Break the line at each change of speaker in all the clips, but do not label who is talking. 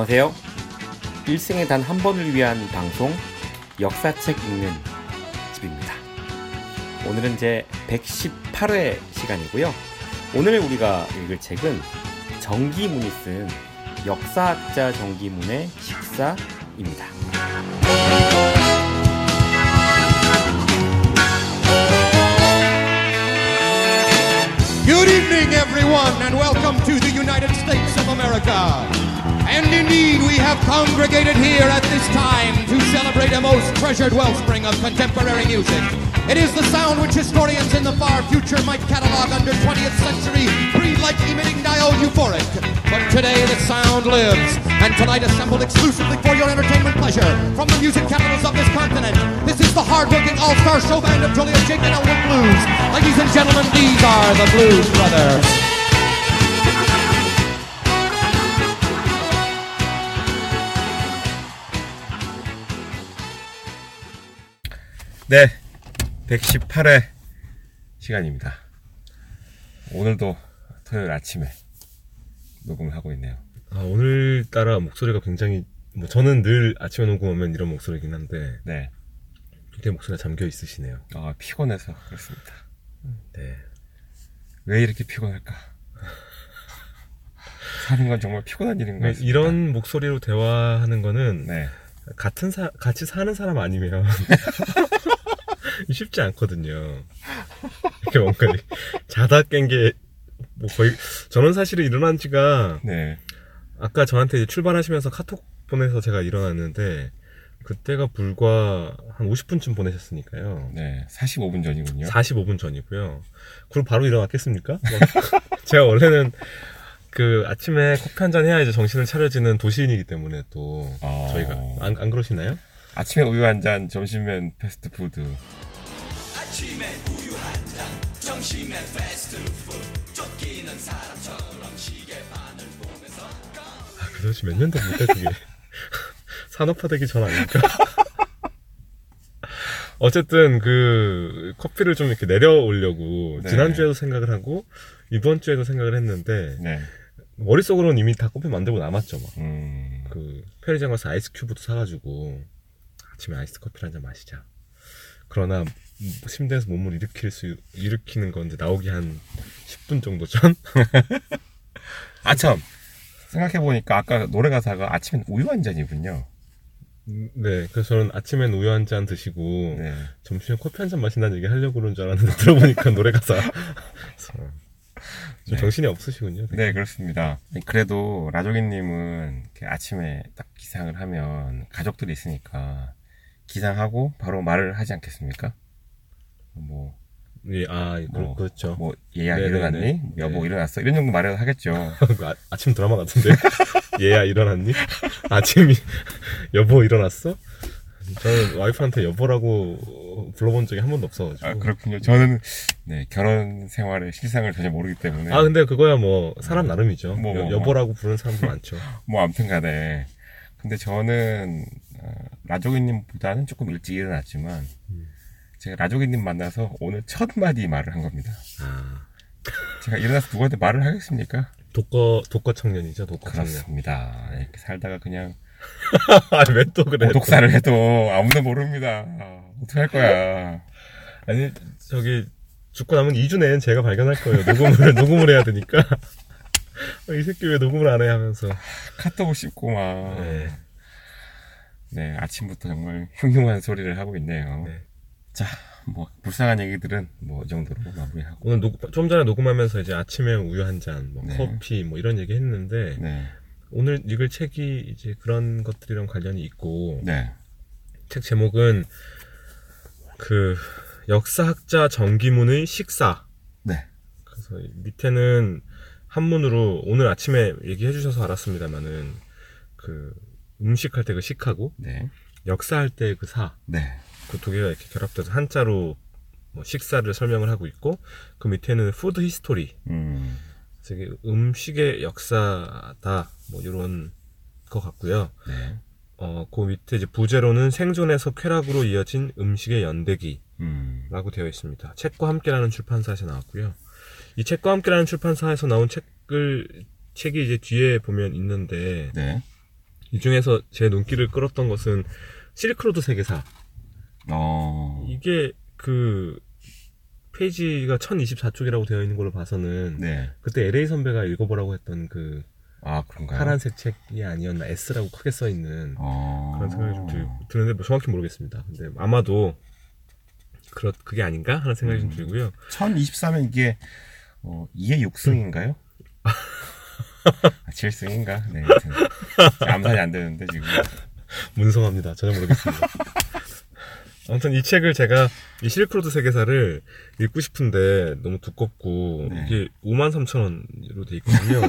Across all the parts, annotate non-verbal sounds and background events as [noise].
안녕하세요. 일생에 단 한 번을 위한 방송 역사책 읽는 집입니다. 오늘은 제 118회 시간이고요. 오늘 우리가 읽을 책은 정기문이 쓴 역사학자 정기문의 식사입니다.
Good evening, everyone, and welcome to the United States of America. And indeed, we have congregated here at this time to celebrate a most treasured wellspring of contemporary music. It is the sound which historians in the far future might catalog under 20th century breed-like emitting diode euphoric. But today the sound lives, and tonight assembled exclusively for your entertainment pleasure from the music capitals of this continent. This is the hard-working all-star show band of Joliet Jake and Elwood Blues. Ladies and gentlemen, these are the Blues Brothers.
네, 118회 시간입니다. 오늘도 토요일 아침에 녹음을 하고 있네요.
아, 오늘따라 목소리가 굉장히 뭐 저는 늘 아침에 녹음하면 이런 목소리긴 한데
네,
굉장히 목소리가 잠겨 있으시네요.
아, 피곤해서 그렇습니다.
네.
왜 이렇게 피곤할까? 사는 건 정말 피곤한 일인 것 같습니다.
이런 목소리로 대화하는 거는
네,
같은 사 같이 사는 사람 아니면 [laughs] [laughs] 쉽지 않거든요. 이렇게 뭔가 자다 깬 게 뭐 거의 저는 사실은 일어난 지가
네,
아까 저한테 출발하시면서 카톡 보내서 제가 일어났는데 그때가 불과 한 50분쯤 보내셨으니까요.
네, 45분 전이군요.
45분 전이고요. 그럼 바로 일어났겠습니까? 뭐, [laughs] 제가 원래는 그 아침에 커피 한 잔 해야 이제 정신을 차려지는 도시인이기 때문에 또
어.
저희가 안, 안 그러시나요?
아침에 우유 한 잔, 점심엔 패스트푸드.
아, 그래도 지금 몇 년도 못해 그게 [laughs] 산업화되기 전 아닙니까? [laughs] 어쨌든 그 커피를 좀 이렇게 내려오려고
네.
지난주에도 생각을 하고 이번 주에도 생각을 했는데
네,
머릿속으로는 이미 다 커피 만들고 남았죠 막.
음,
그 편의점 가서 아이스 큐브도 사가지고 아침에 아이스 커피를 한 잔 마시자. 그러나 침대에서 몸을 일으킬 수 일으키는 건 이제 나오기 한 10분 정도 전. [laughs]
아, 참. 생각해 보니까 아까 노래 가사가 아침엔 우유 한 잔이군요.
네, 그래서 저는 아침엔 우유 한 잔 드시고
네.
점심에 커피 한 잔 마신다는 얘기 하려고 그러는 줄 알았는데 [laughs] 들어보니까 노래 가사. [laughs] 좀
네.
정신이 없으시군요.
네, 그렇습니다. 그래도 라조기님은 아침에 딱 기상을 하면 가족들이 있으니까 기상하고 바로 말을 하지 않겠습니까? 뭐,
예, 아, 그,
뭐,
그렇죠.
뭐 얘야
네네네.
일어났니? 여보
네.
일어났어? 이런 정도 말을 하겠죠. [laughs]
그 아, 아침 드라마 같은데. [laughs] 얘야 일어났니? 아침이 [laughs] 여보 일어났어? 저는 와이프한테 여보라고 불러본 적이 한 번도 없어가지고.
아, 그렇군요. 저는 네, 결혼 생활의 실상을 전혀 모르기 때문에
아 근데 그거야 뭐 사람 나름이죠.
뭐, 뭐,
여-
뭐.
여보라고 부르는 사람도 많죠.
뭐 아무튼 간에 근데 저는 어, 라조기님보다는 조금 일찍 일어났지만 제가 라조기님 만나서 오늘 첫 마디 말을 한 겁니다.
아
제가 일어나서 누구한테 말을 하겠습니까?
독거 독거 청년이죠. 독거 청년.
그렇습니다. 이렇게 살다가 그냥 [laughs]
아왜 또 그래?
오독사를 해도 아무도 모릅니다. 아, 어떻게 할 거야.
아니 저기 죽고 남은 2주 내엔 제가 발견할 거예요. 녹음을 [laughs] 녹음을 해야 되니까. 어, 이 새끼 왜 녹음을 안 해 하면서.
카톡을 씹고 막.
네.
네, 아침부터 정말 흉흉한 소리를 하고 있네요.
네.
자, 뭐, 불쌍한 얘기들은 뭐, 이 정도로 마무리하고.
오늘 녹, 좀 전에 녹음하면서 이제 아침에 우유 한 잔, 뭐
네.
커피 뭐 이런 얘기 했는데
네.
오늘 읽을 책이 이제 그런 것들이랑 관련이 있고
네.
책 제목은 그 역사학자 정기문의 식사.
네.
그래서 이 밑에는 한문으로 오늘 아침에 얘기해 주셔서 알았습니다만은 그 음식할 때 그 식하고
네.
역사할 때 그 사.
네.
그 두 개가 이렇게 결합돼서 한자로 뭐 식사를 설명을 하고 있고 그 밑에는 food history.
음.
음식의 역사다. 뭐 이런 것 같고요.
네.
어, 그 밑에 이제 부제로는 생존에서 쾌락으로 이어진 음식의 연대기.
음.
라고 되어 있습니다. 책과 함께라는 출판사에서 나왔고요. 이 책과 함께라는 출판사에서 나온 책을 책이 이제 뒤에 보면 있는데
네.
이 중에서 제 눈길을 끌었던 것은 실크로드 세계사.
어.
이게 그 페이지가 1024쪽이라고 되어 있는 걸로 봐서는
네.
그때 LA 선배가 읽어보라고 했던 그
아, 그런가요?
파란색 책이 아니었나 S라고 크게 써 있는
어.
그런 생각이 좀 들, 드는데 뭐 정확히 모르겠습니다. 근데 아마도 그렇 그게 아닌가 하는 생각이 좀 들고요.
1024면 이게 어, 2의 6승인가요? [laughs] 아, 7승인가? 네. 암산이 안 되는데 지금. [laughs]
문성합니다. 전혀 모르겠습니다. [laughs] 아무튼 이 책을 제가 이 실크로드 세계사를 읽고 싶은데 너무 두껍고
네.
이게 5만 3천 원으로 돼 있거든요.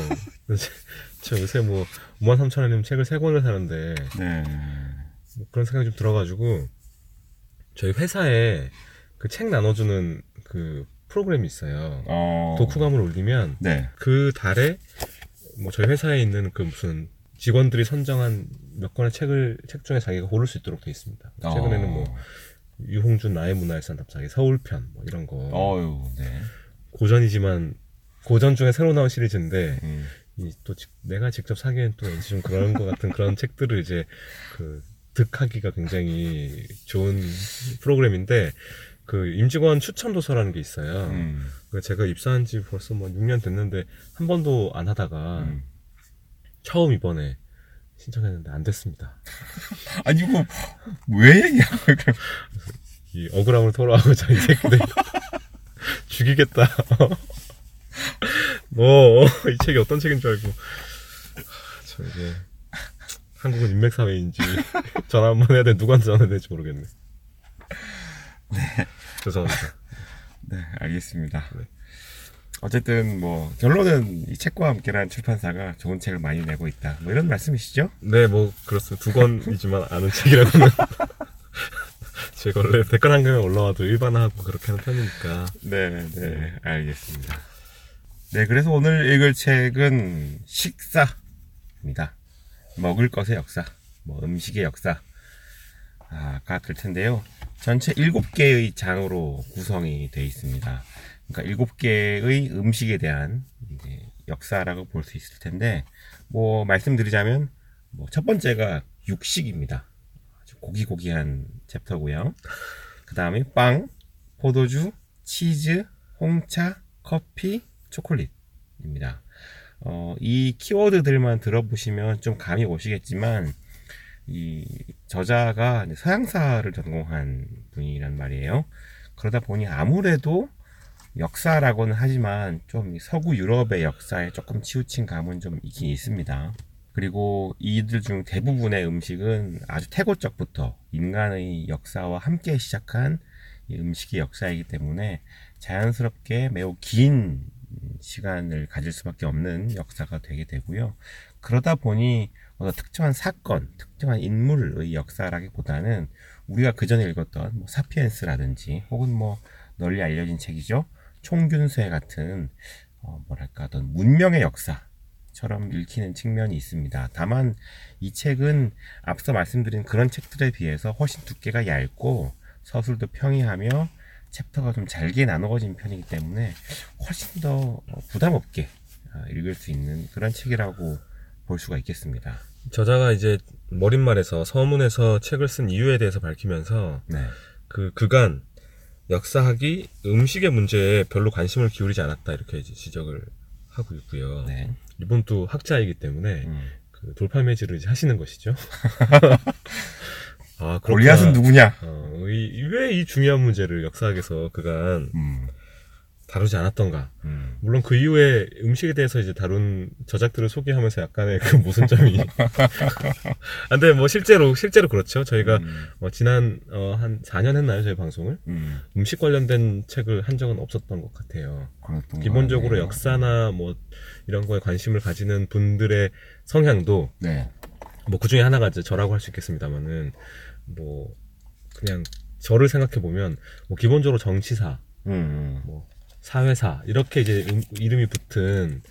[laughs] 제가 요새 뭐 5만 3천 원이면 책을 세 권을 사는데
네.
뭐 그런 생각이 좀 들어가지고 저희 회사에 그 책 나눠주는 그 프로그램이 있어요.
어.
독후감을 올리면
네.
그 달에 뭐 저희 회사에 있는 그 무슨 직원들이 선정한 몇 권의 책을 책 중에 자기가 고를 수 있도록 돼 있습니다. 최근에는
어.
뭐 유홍준 나의 문화유산 답사기 서울편 뭐 이런 거
어유, 네.
고전이지만 고전 중에 새로 나온 시리즈인데
음.
이또 내가 직접 사기엔 또 왠지 좀 그런 것 같은 그런 [laughs] 책들을 이제 그 득하기가 굉장히 좋은 프로그램인데 그 임직원 추천 도서라는 게 있어요.
음.
그 제가 입사한 지 벌써 뭐 6년 됐는데 한 번도 안 하다가
음.
처음 이번에 신청했는데 안 됐습니다. [laughs]
아니 이거 왜
이 억울함을 토로하고자 이 새끼들 죽이겠다. 뭐이 책이 어떤 책인 줄 알고 하, 저 이게 한국은 인맥 사회인지 전화 한 번 해야 돼 누구한테 전화해야 될지 모르겠네. 죄송합니다.
네, 알겠습니다.
네.
어쨌든 뭐 결론은 이 책과 함께란 출판사가 좋은 책을 많이 내고 있다. 뭐 이런 말씀이시죠?
네, 뭐 그렇습니다. 두 권이지만 아는 책이라고는 [laughs] [laughs] 제가 원래 댓글 한 개에 올라와도 일반화하고 그렇게 하는 편이니까
네, 네, 알겠습니다. 네, 그래서 오늘 읽을 책은 식사입니다. 먹을 것의 역사, 뭐 음식의 역사가 될 텐데요. 전체 7개의 장으로 구성이 되어 있습니다. 그러니까 7개의 음식에 대한 이제 역사라고 볼 수 있을 텐데, 뭐 말씀드리자면 뭐 첫 번째가 육식입니다. 고기고기한 챕터고요. 그 다음에 빵, 포도주, 치즈, 홍차, 커피, 초콜릿입니다. 어, 이 키워드들만 들어보시면 좀 감이 오시겠지만, 이 저자가 서양사를 전공한 분이란 말이에요. 그러다 보니 아무래도 역사라고는 하지만 좀 서구 유럽의 역사에 조금 치우친 감은 좀 있긴 있습니다. 그리고 이들 중 대부분의 음식은 아주 태고적부터 인간의 역사와 함께 시작한 이 음식의 역사이기 때문에 자연스럽게 매우 긴 시간을 가질 수밖에 없는 역사가 되게 되고요. 그러다 보니 어떤 특정한 사건, 특정한 인물의 역사라기보다는 우리가 그 전에 읽었던 뭐 사피엔스라든지 혹은 뭐 널리 알려진 책이죠. 총균쇠 같은 어, 뭐랄까 어떤 문명의 역사 처럼 읽히는 측면이 있습니다. 다만 이 책은 앞서 말씀드린 그런 책들에 비해서 훨씬 두께가 얇고 서술도 평이하며 챕터가 좀 잘게 나누어진 편이기 때문에 훨씬 더 부담 없게 어, 읽을 수 있는 그런 책이라고 볼 수가 있겠습니다.
저자가 이제 머릿말에서 서문에서 책을 쓴 이유에 대해서 밝히면서
네.
그 그간 역사학이 음식의 문제에 별로 관심을 기울이지 않았다 이렇게 지적을 하고 있고요.
네.
이분 또 학자이기 때문에
음.
그 돌팔매질을 이제 하시는 것이죠. [laughs] 아,
골리앗은 누구냐?
어, 왜이 중요한 문제를 역사학에서 그간
음.
다루지 않았던가.
음.
물론 그 이후에 음식에 대해서 이제 다룬 저작들을 소개하면서 약간의 그 모순점이. [laughs] 아, 근데 뭐 실제로, 실제로 그렇죠. 저희가
음.
어, 지난, 어, 한 4년 했나요? 저희 방송을?
음.
음식 관련된 책을 한 적은 없었던 것 같아요. 기본적으로. 역사나 뭐 이런 거에 관심을 가지는 분들의 성향도
네.
뭐그 중에 하나가 이제 저라고 할 수 있겠습니다만은 뭐 그냥 저를 생각해 보면 뭐 기본적으로 정치사,
음.
뭐 사회사 이렇게 이제 음- 이름이 붙은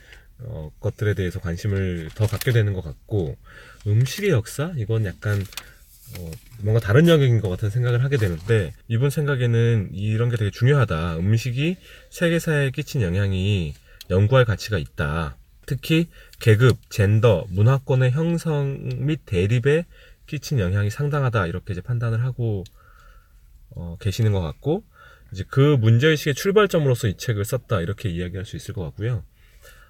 어, 것들에 대해서 관심을 더 갖게 되는 것 같고 음식의 역사 이건 약간 어, 뭔가 다른 영역인 것 같은 생각을 하게 되는데 이분 생각에는 이런 게 되게 중요하다. 음식이 세계사에 끼친 영향이 연구할 가치가 있다. 특히 계급, 젠더, 문화권의 형성 및 대립에 끼친 영향이 상당하다 이렇게 이제 판단을 하고 어, 계시는 것 같고 이제 그 문제의식의 출발점으로서 이 책을 썼다 이렇게 이야기할 수 있을 것 같고요.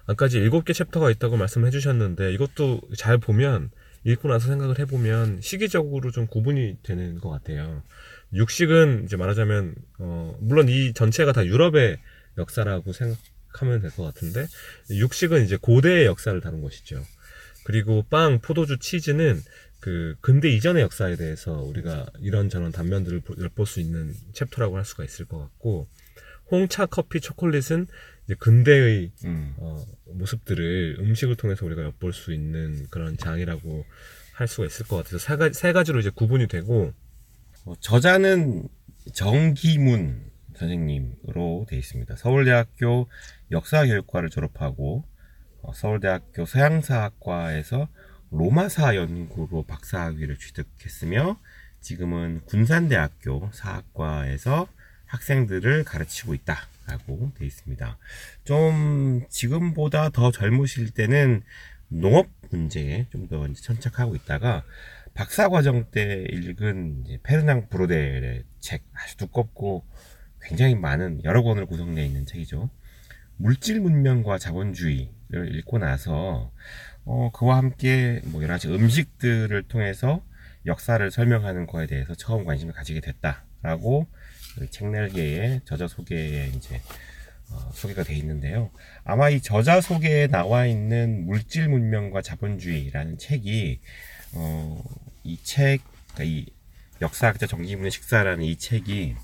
아까지 일곱 개 챕터가 있다고 말씀해 주셨는데 이것도 잘 보면 읽고 나서 생각을 해보면 시기적으로 좀 구분이 되는 것 같아요. 육식은 이제 말하자면 어, 물론 이 전체가 다 유럽의 역사라고 생각하면 될 것 같은데 육식은 이제 고대의 역사를 다룬 것이죠. 그리고 빵, 포도주, 치즈는 그 근대 이전의 역사에 대해서 우리가 이런저런 단면들을 엿볼 수 있는 챕터라고 할 수가 있을 것 같고 홍차, 커피, 초콜릿은 이제 근대의
음.
어, 모습들을 음식을 통해서 우리가 엿볼 수 있는 그런 장이라고 할 수가 있을 것 같아서 세, 가지, 세 가지로 이제 구분이 되고
어, 저자는 정기문 선생님으로 되어 있습니다. 서울대학교 역사교육과를 졸업하고 어, 서울대학교 서양사학과에서 로마사 연구로 박사학위를 취득했으며 지금은 군산대학교 사학과에서 학생들을 가르치고 있다 라고 되어 있습니다. 좀 지금보다 더 젊으실 때는 농업 문제에 좀 더 천착하고 있다가 박사 과정 때 읽은 페르낭 브로델의 책 아주 두껍고 굉장히 많은 여러 권으로 구성되어 있는 책이죠. 물질 문명과 자본주의를 읽고 나서 어, 그와 함께 뭐 여러 가지 음식들을 통해서 역사를 설명하는 거에 대해서 처음 관심을 가지게 됐다라고 그 책날개의 저자 소개에 이제 어, 소개가 돼 있는데요. 아마 이 저자 소개에 나와 있는 물질 문명과 자본주의라는 책이 어, 이 책, 그러니까 이 역사학자 정기문의 식사라는 이 책이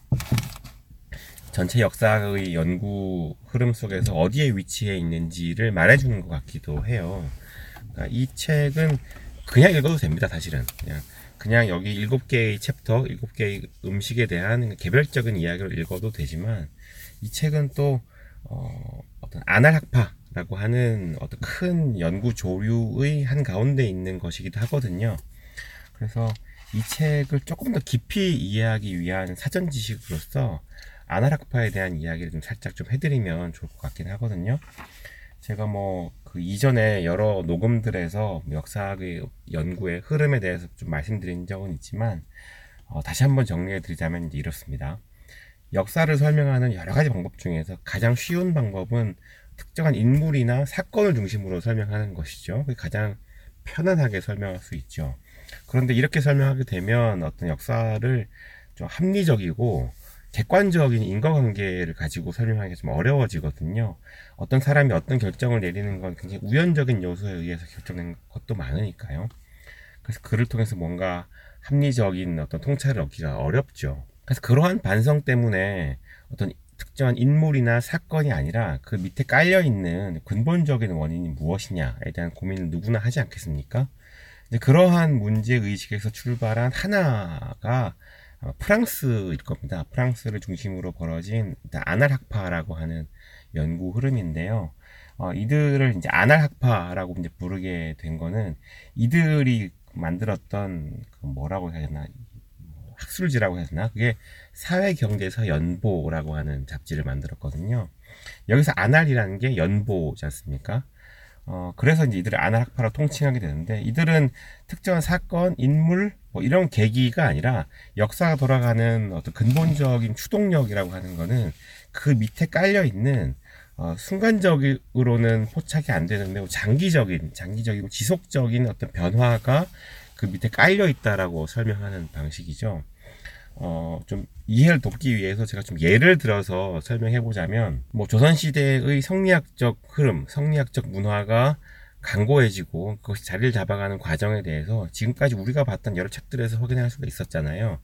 전체 역사의 연구 흐름 속에서 어디에 위치해 있는지를 말해주는 것 같기도 해요. 그러니까 이 책은 그냥 읽어도 됩니다, 사실은. 그냥, 그냥 여기 일곱 개의 챕터, 일곱 개의 음식에 대한 개별적인 이야기를 읽어도 되지만, 이 책은 또, 어, 어떤 아날학파라고 하는 어떤 큰 연구 조류의 한 가운데 있는 것이기도 하거든요. 그래서 이 책을 조금 더 깊이 이해하기 위한 사전 지식으로서 아나락파에 대한 이야기를 좀 살짝 좀 해드리면 좋을 것 같긴 하거든요. 제가 뭐 그 이전에 여러 녹음들에서 역사학의 연구의 흐름에 대해서 좀 말씀드린 적은 있지만 어, 다시 한번 정리해 드리자면 이렇습니다. 역사를 설명하는 여러 가지 방법 중에서 가장 쉬운 방법은 특정한 인물이나 사건을 중심으로 설명하는 것이죠. 가장 편안하게 설명할 수 있죠. 그런데 이렇게 설명하게 되면 어떤 역사를 좀 합리적이고 객관적인 인과관계를 가지고 설명하기가 좀 어려워지거든요. 어떤 사람이 어떤 결정을 내리는 건 굉장히 우연적인 요소에 의해서 결정된 것도 많으니까요. 그래서 그를 통해서 뭔가 합리적인 어떤 통찰을 얻기가 어렵죠. 그래서 그러한 반성 때문에 어떤 특정한 인물이나 사건이 아니라 그 밑에 깔려 있는 근본적인 원인이 무엇이냐에 대한 고민을 누구나 하지 않겠습니까? 이제 그러한 문제 의식에서 출발한 하나가 프랑스일 겁니다. 프랑스를 중심으로 벌어진 아날학파라고 하는 연구 흐름인데요. 어, 이들을 이제 아날학파라고 이제 부르게 된 거는 이들이 만들었던 그 뭐라고 해야 되나 학술지라고 해야 되나 그게 사회경제사 연보라고 하는 잡지를 만들었거든요. 여기서 아날이라는 게 연보지 않습니까? 어, 그래서 이제 이들을 아날학파로 통칭하게 되는데 이들은 특정한 사건, 인물, 뭐 이런 계기가 아니라 역사가 돌아가는 어떤 근본적인 추동력이라고 하는 거는 그 밑에 깔려 있는 어, 순간적으로는 포착이 안 되는데 장기적인, 장기적이고 지속적인 어떤 변화가 그 밑에 깔려 있다라고 설명하는 방식이죠. 어, 좀 이해를 돕기 위해서 제가 좀 예를 들어서 설명해 보자면, 뭐 조선 시대의 성리학적 흐름, 성리학적 문화가 강고해지고 그것이 자리를 잡아가는 과정에 대해서 지금까지 우리가 봤던 여러 책들에서 확인할 수가 있었잖아요.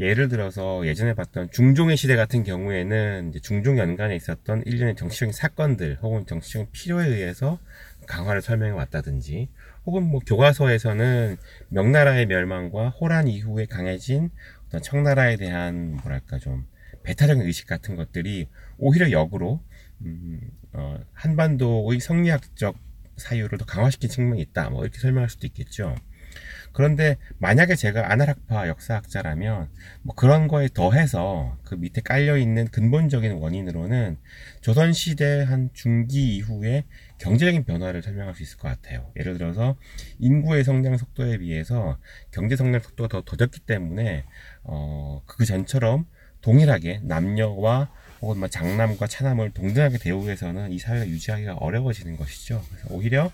예를 들어서 예전에 봤던 중종의 시대 같은 경우에는 중종 연간에 있었던 일련의 정치적인 사건들 혹은 정치적인 필요에 의해서 강화를 설명해 왔다든지 혹은 뭐 교과서에서는 명나라의 멸망과 호란 이후에 강해진 어떤 청나라에 대한 뭐랄까 좀 배타적인 의식 같은 것들이 오히려 역으로 음, 어, 한반도의 성리학적 사유를 더 강화시킨 측면이 있다. 뭐 이렇게 설명할 수도 있겠죠. 그런데 만약에 제가 아나락파 역사학자라면 뭐 그런 거에 더해서 그 밑에 깔려 있는 근본적인 원인으로는 조선 시대 한 중기 이후에 경제적인 변화를 설명할 수 있을 것 같아요. 예를 들어서 인구의 성장 속도에 비해서 경제 성장 속도가 더 더뎠기 때문에 어 그 전처럼 동일하게 남녀와 혹은 뭐 장남과 차남을 동등하게 대우해서는 이 사회가 유지하기가 어려워지는 것이죠. 그래서 오히려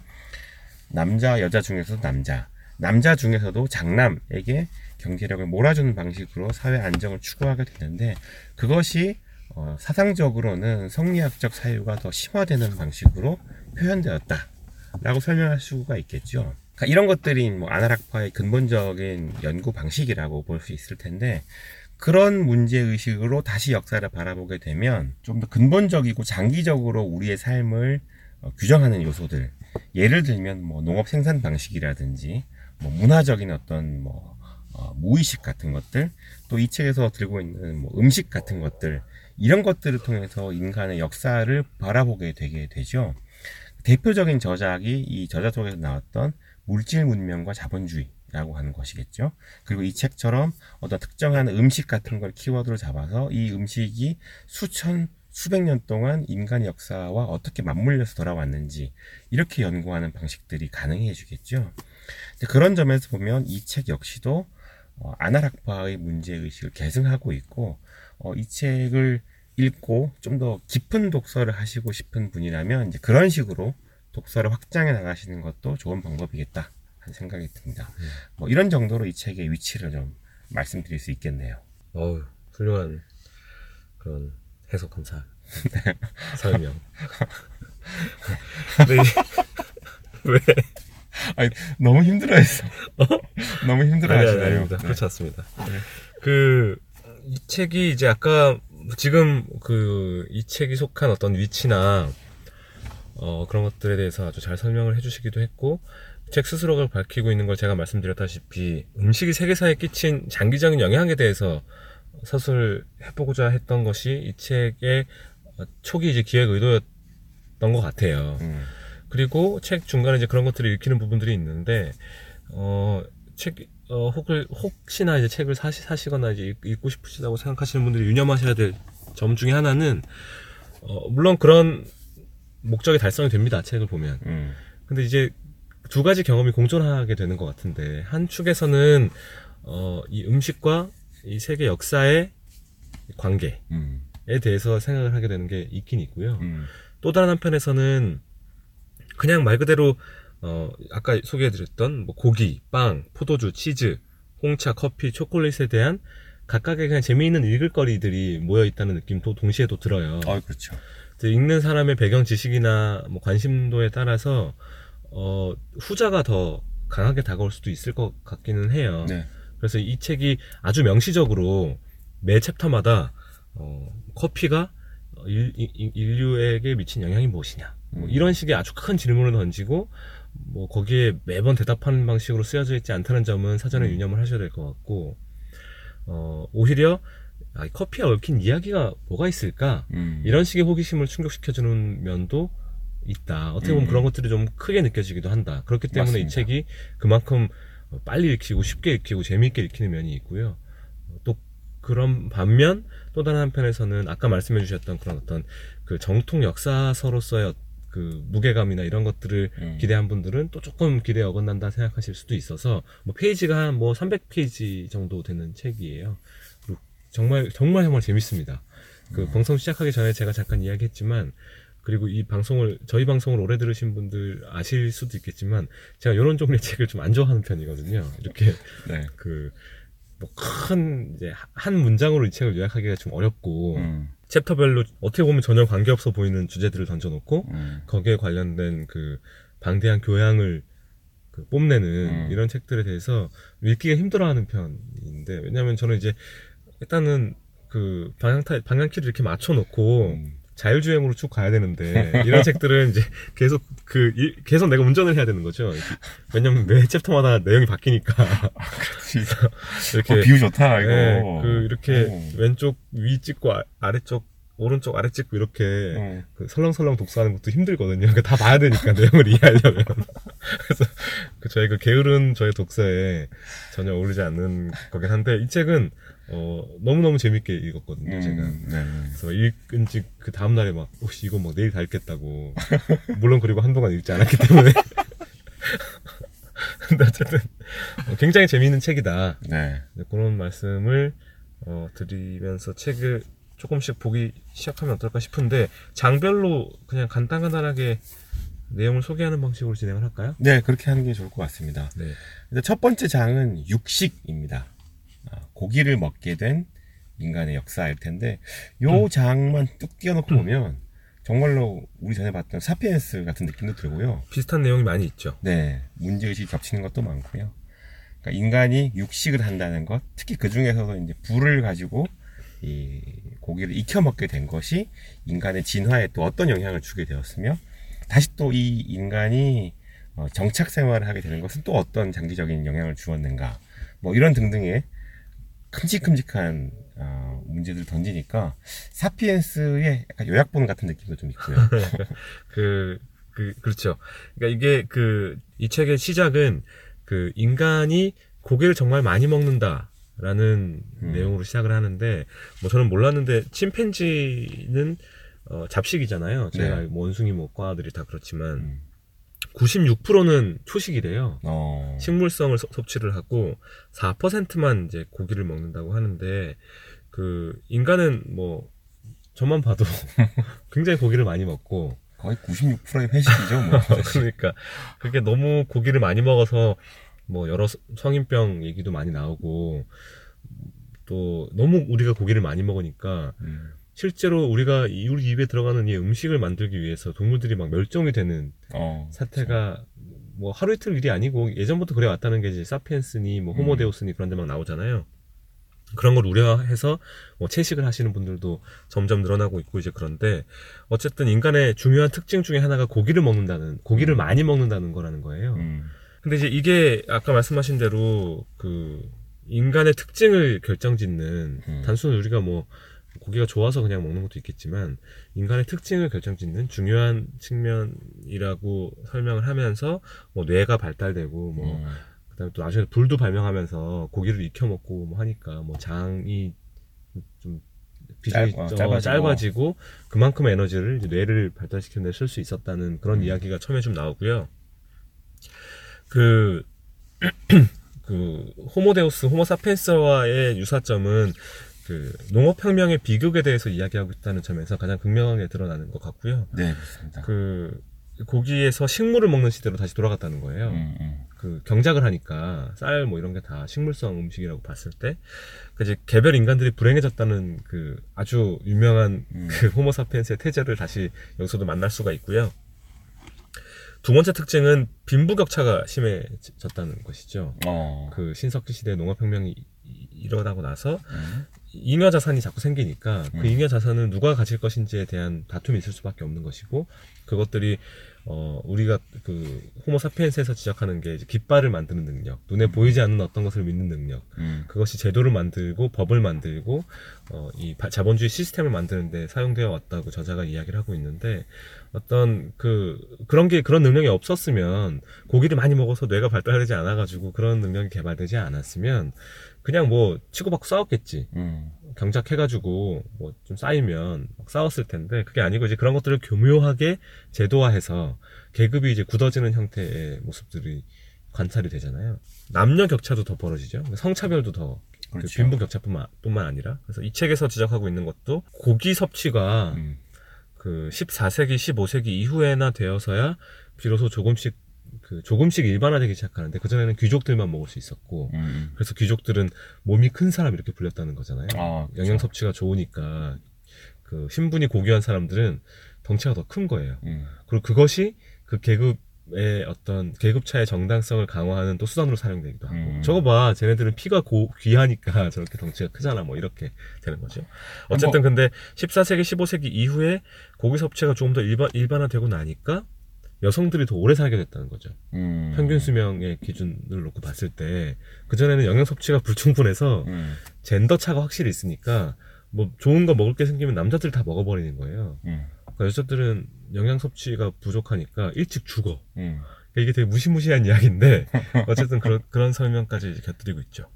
남자 여자 중에서도 남자 남자 중에서도 장남에게 경제력을 몰아주는 방식으로 사회 안정을 추구하게 되는데 그것이 어, 사상적으로는 성리학적 사유가 더 심화되는 방식으로 표현되었다라고 설명할 수가 있겠죠. 그러니까 이런 것들이 뭐 아나락파의 근본적인 연구 방식이라고 볼 수 있을 텐데 그런 문제 의식으로 다시 역사를 바라보게 되면 좀 더 근본적이고 장기적으로 우리의 삶을 어, 규정하는 요소들 예를 들면 뭐 농업 생산 방식이라든지 뭐 문화적인 어떤 뭐 어, 무의식 같은 것들 또 이 책에서 들고 있는 뭐 음식 같은 것들 이런 것들을 통해서 인간의 역사를 바라보게 되게 되죠. 대표적인 저작이 이 저자 속에서 나왔던 물질 문명과 자본주의 라고 하는 것이겠죠. 그리고 이 책처럼 어떤 특정한 음식 같은 걸 키워드로 잡아서 이 음식이 수천 수백 년 동안 인간의 역사와 어떻게 맞물려서 돌아왔는지 이렇게 연구하는 방식들이 가능해 주겠죠. 그런 점에서 보면 이 책 역시도 어, 아나락파의 문제의식을 계승하고 있고 어, 이 책을 읽고 좀 더 깊은 독서를 하시고 싶은 분이라면 이제 그런 식으로 독서를 확장해 나가시는 것도 좋은 방법이겠다 생각이 듭니다.
음.
뭐 이런 정도로 이 책의 위치를 좀 말씀드릴 수 있겠네요.
어우, 훌륭한 그런 해석 감사. [laughs] 설명. 네. [laughs] 왜? [laughs]
아니, 너무 힘들어했어. 너무 힘들어하시네요.
아닙니다. 그렇지 않습니다. 그, 이 책이 이제 아까 지금 그, 이 책이 속한 어떤 위치나, 어, 그런 것들에 대해서 아주 잘 설명을 해주시기도 했고, 책 스스로가 밝히고 있는 걸 제가 말씀드렸다시피, 음식이 세계사에 끼친 장기적인 영향에 대해서 서술 해보고자 했던 것이 이 책의 초기 이제 기획 의도였던 것 같아요.
음,
그리고 책 중간에 이제 그런 것들을 읽히는 부분들이 있는데, 어, 책, 어, 혹을, 혹시나 이제 책을 사시, 사시거나 이제 읽- 읽고 싶으시다고 생각하시는 분들이 유념하셔야 될 점 중에 하나는, 어, 물론 그런 목적이 달성이 됩니다. 책을 보면.
음,
근데 이제 두 가지 경험이 공존하게 되는 것 같은데, 한 축에서는, 어, 이 음식과 이 세계 역사의 관계에
음,
대해서 생각을 하게 되는 게 있긴 있고요.
음,
또 다른 한편에서는 그냥 말 그대로 어 아까 소개해드렸던 뭐 고기, 빵, 포도주, 치즈, 홍차, 커피, 초콜릿에 대한 각각의 그냥 재미있는 읽을거리들이 모여 있다는 느낌도 동시에도 들어요.
어, 그렇죠.
읽는 사람의 배경 지식이나 뭐 관심도에 따라서 어 후자가 더 강하게 다가올 수도 있을 것 같기는 해요.
네.
그래서 이 책이 아주 명시적으로 매 챕터마다 어, 커피가 어, 인, 류에게 미친 영향이 무엇이냐 뭐
음.
이런 식의 아주 큰 질문을 던지고 뭐 거기에 매번 대답하는 방식으로 쓰여져 있지 않다는 점은 사전에
음.
유념을 하셔야 될 것 같고 어, 오히려 아, 이 커피에 얽힌 이야기가 뭐가 있을까
음,
이런 식의 호기심을 충족시켜주는 면도 있다. 어떻게 보면
음.
그런 것들이 좀 크게 느껴지기도 한다. 그렇기 때문에 이
맞습니다.
책이 그만큼 빨리 읽히고 쉽게 읽히고 재미있게 읽히는 면이 있고요. 또 그런 반면 또 다른 한편에서는 아까 말씀해 주셨던 그런 어떤 그 정통 역사서로서의 어- 그 무게감이나 이런 것들을
음.
기대한 분들은 또 조금 기대에 어긋난다 생각하실 수도 있어서 뭐 페이지가 한 뭐 300페이지 정도 되는 책이에요. 그리고 정말 정말 정말 재밌습니다. 그 방송 시작하기 전에 제가 잠깐 이야기했지만 그리고 이 방송을 저희 방송을 오래 들으신 분들 아실 수도 있겠지만 제가 이런 종류의 책을 좀 안 좋아하는 편이거든요. 이렇게 [laughs]
네.
그뭐큰 이제 한 문장으로 이 책을 요약하기가 좀 어렵고
음,
챕터별로 어떻게 보면 전혀 관계없어 보이는 주제들을 던져놓고
음,
거기에 관련된 그 방대한 교양을 그 뽐내는
음.
이런 책들에 대해서 읽기가 힘들어하는 편인데 왜냐하면 저는 이제 일단은 그 방향타 방향키를 이렇게 맞춰놓고
음.
자율주행으로 쭉 가야 되는데 이런 [laughs] 책들은 이제 계속 그 일- 계속 내가 운전을 해야 되는 거죠. 왜냐면 매 챕터마다 내용이 바뀌니까 이렇게
어, 비유 좋다 이거.
네, 그 이렇게
어.
왼쪽 위 찍고 아, 아래쪽 오른쪽 아래 찍고 이렇게
어.
그 설렁설렁 독서하는 것도 힘들거든요. 그러니까 다 봐야 되니까 [laughs] 내용을 이해하려면. 그래서 그 저희 그 게으른 저의 독서에 전혀 어울리지 않는 거긴 한데 이 책은 어 너무너무 재밌게 읽었거든요 제가
음, 네.
그래서 읽은 지그 다음날에 막 혹시 이거 막 내일 다 읽겠다고 물론 그리고 한동안 읽지 않았기 때문에 [laughs] 근데 어쨌든 어, 굉장히 재미있는 책이다
네.
네, 그런 말씀을 어, 드리면서 책을 조금씩 보기 시작하면 어떨까 싶은데 장별로 그냥 간단간단하게 내용을 소개하는 방식으로 진행을 할까요?
네, 그렇게 하는 게 좋을 것 같습니다.
네.
첫 번째 장은 육식입니다. 아, 고기를 먹게 된 인간의 역사일 텐데, 요 장만 뚝 띄워놓고 보면, 정말로 우리 전에 봤던 사피엔스 같은 느낌도 들고요.
비슷한 내용이 많이 있죠.
네, 문제의식이 겹치는 것도 많고요. 그러니까 인간이 육식을 한다는 것, 특히 그 중에서도 이제 불을 가지고 이 고기를 익혀 먹게 된 것이 인간의 진화에 또 어떤 영향을 주게 되었으며, 다시 또 이 인간이 어, 정착 생활을 하게 되는 것은 또 어떤 장기적인 영향을 주었는가, 뭐 이런 등등의 큼직큼직한 어, 문제들을 던지니까 사피엔스의 약간 요약본 같은 느낌도 좀 있고요. [laughs]
그, 그, 그렇죠. 그러니까 이게 그, 이 책의 시작은 그 인간이 고기를 정말 많이 먹는다. 라는
음.
내용으로 시작을 하는데, 뭐 저는 몰랐는데, 침팬지는, 어, 잡식이잖아요. 제가
네.
뭐 원숭이 뭐 과들이 다 그렇지만,
음.
96%는 초식이래요.
어,
식물성을 섭- 섭취를 하고 4%만 이제 고기를 먹는다고 하는데 그 인간은 뭐 저만 봐도 [laughs] 굉장히 고기를 많이 먹고
거의 96%의 회식이죠, 뭐. [laughs]
그러니까 그게 너무 고기를 많이 먹어서 뭐 여러 서- 성인병 얘기도 많이 나오고 또 너무 우리가 고기를 많이 먹으니까
음.
실제로 우리가 이- 우리 입에 들어가는 이 음식을 만들기 위해서 동물들이 막 멸종이 되는
어,
사태가 뭐 하루 이틀 일이 아니고 예전부터 그래 왔다는 게 이제 사피엔스니 뭐 호모데우스니 그런 데 막 나오잖아요. 그런 걸 우려해서 뭐 채식을 하시는 분들도 점점 늘어나고 있고 이제 그런데 어쨌든 인간의 중요한 특징 중에 하나가 고기를 먹는다는 고기를
음.
많이 먹는다는 거라는 거예요.
음.
근데 이제 이게 아까 말씀하신 대로 그 인간의 특징을 결정짓는
음.
단순히 우리가 뭐 고기가 좋아서 그냥 먹는 것도 있겠지만 인간의 특징을 결정짓는 중요한 측면이라고 설명을 하면서 뭐 뇌가 발달되고 뭐
음.
그다음에 또 나중에 불도 발명하면서 고기를 익혀 먹고 뭐 하니까 뭐 장이 좀 비중이
짧- 어,
어,
짧아지고.
짧아지고 그만큼 에너지를 뇌를 발달시키는 데 쓸 수 있었다는 그런
음.
이야기가 처음에 좀 나오고요. 그, [clears throat] 그, 호모데우스, 호모사피엔스와의 유사점은 그, 농업혁명의 비극에 대해서 이야기하고 있다는 점에서 가장 극명하게 드러나는 것 같고요.
네, 그렇습니다.
그, 고기에서 식물을 먹는 시대로 다시 돌아갔다는 거예요.
음, 음.
그 경작을 하니까 쌀 뭐 이런 게 다 식물성 음식이라고 봤을 때, 그 이제 개별 인간들이 불행해졌다는 그 아주 유명한
음.
그 호모사피엔스의 태제를 다시 여기서도 만날 수가 있고요. 두 번째 특징은 빈부격차가 심해졌다는 것이죠.
어.
그 신석기 시대 농업혁명이 이- 일어나고 나서
음.
잉여 자산이 자꾸 생기니까 그
음.
잉여 자산을 누가 가질 것인지에 대한 다툼이 있을 수밖에 없는 것이고 그것들이 어 우리가 그 호모 사피엔스에서 지적하는 게 이제 깃발을 만드는 능력, 눈에 보이지 않는 어떤 것을 믿는 능력,
음.
그것이 제도를 만들고 법을 만들고 어, 이 바- 자본주의 시스템을 만드는데 사용되어 왔다고 저자가 이야기를 하고 있는데 어떤 그 그런 게 그런 능력이 없었으면 고기를 많이 먹어서 뇌가 발달하지 않아가지고 그런 능력이 개발되지 않았으면 그냥 뭐 치고받고 싸웠겠지
음.
경작해가지고 뭐 좀 쌓이면 막 싸웠을 텐데 그게 아니고 이제 그런 것들을 교묘하게 제도화해서 계급이 이제 굳어지는 형태의 모습들이 관찰이 되잖아요. 남녀 격차도 더 벌어지죠. 성차별도 더그
그렇죠.
빈부 격차뿐만 뿐만 아니라 그래서 이 책에서 지적하고 있는 것도 고기 섭취가
음.
그 14세기, 15세기 이후에나 되어서야 비로소 조금씩 그 조금씩 일반화되기 시작하는데 그 전에는 귀족들만 먹을 수 있었고
음.
그래서 귀족들은 몸이 큰 사람 이렇게 불렸다는 거잖아요.
아.
영양 섭취가 좋으니까 그 신분이 고귀한 사람들은 덩치가 더 큰 거예요.
음.
그리고 그것이 그 계급의 어떤 계급차의 정당성을 강화하는 또 수단으로 사용되기도 하고.
음.
저거 봐, 쟤네들은 피가 고, 귀하니까 [laughs] 저렇게 덩치가 크잖아, 뭐 이렇게 되는 거죠. 어쨌든
뭐-
근데 14세기, 15세기 이후에 고기 섭취가 조금 더 일반, 일반화되고 나니까 여성들이 더 오래 살게 됐다는 거죠.
음.
평균 수명의 기준을 놓고 봤을 때 그전에는 영양 섭취가 불충분해서
음.
젠더 차가 확실히 있으니까 뭐 좋은 거 먹을 게 생기면 남자들 다 먹어버리는 거예요.
음.
그러니까 여자들은 영양 섭취가 부족하니까 일찍 죽어.
음.
이게 되게 무시무시한 이야기인데 [laughs] 어쨌든 그런 그런 설명까지 곁들이고 있죠.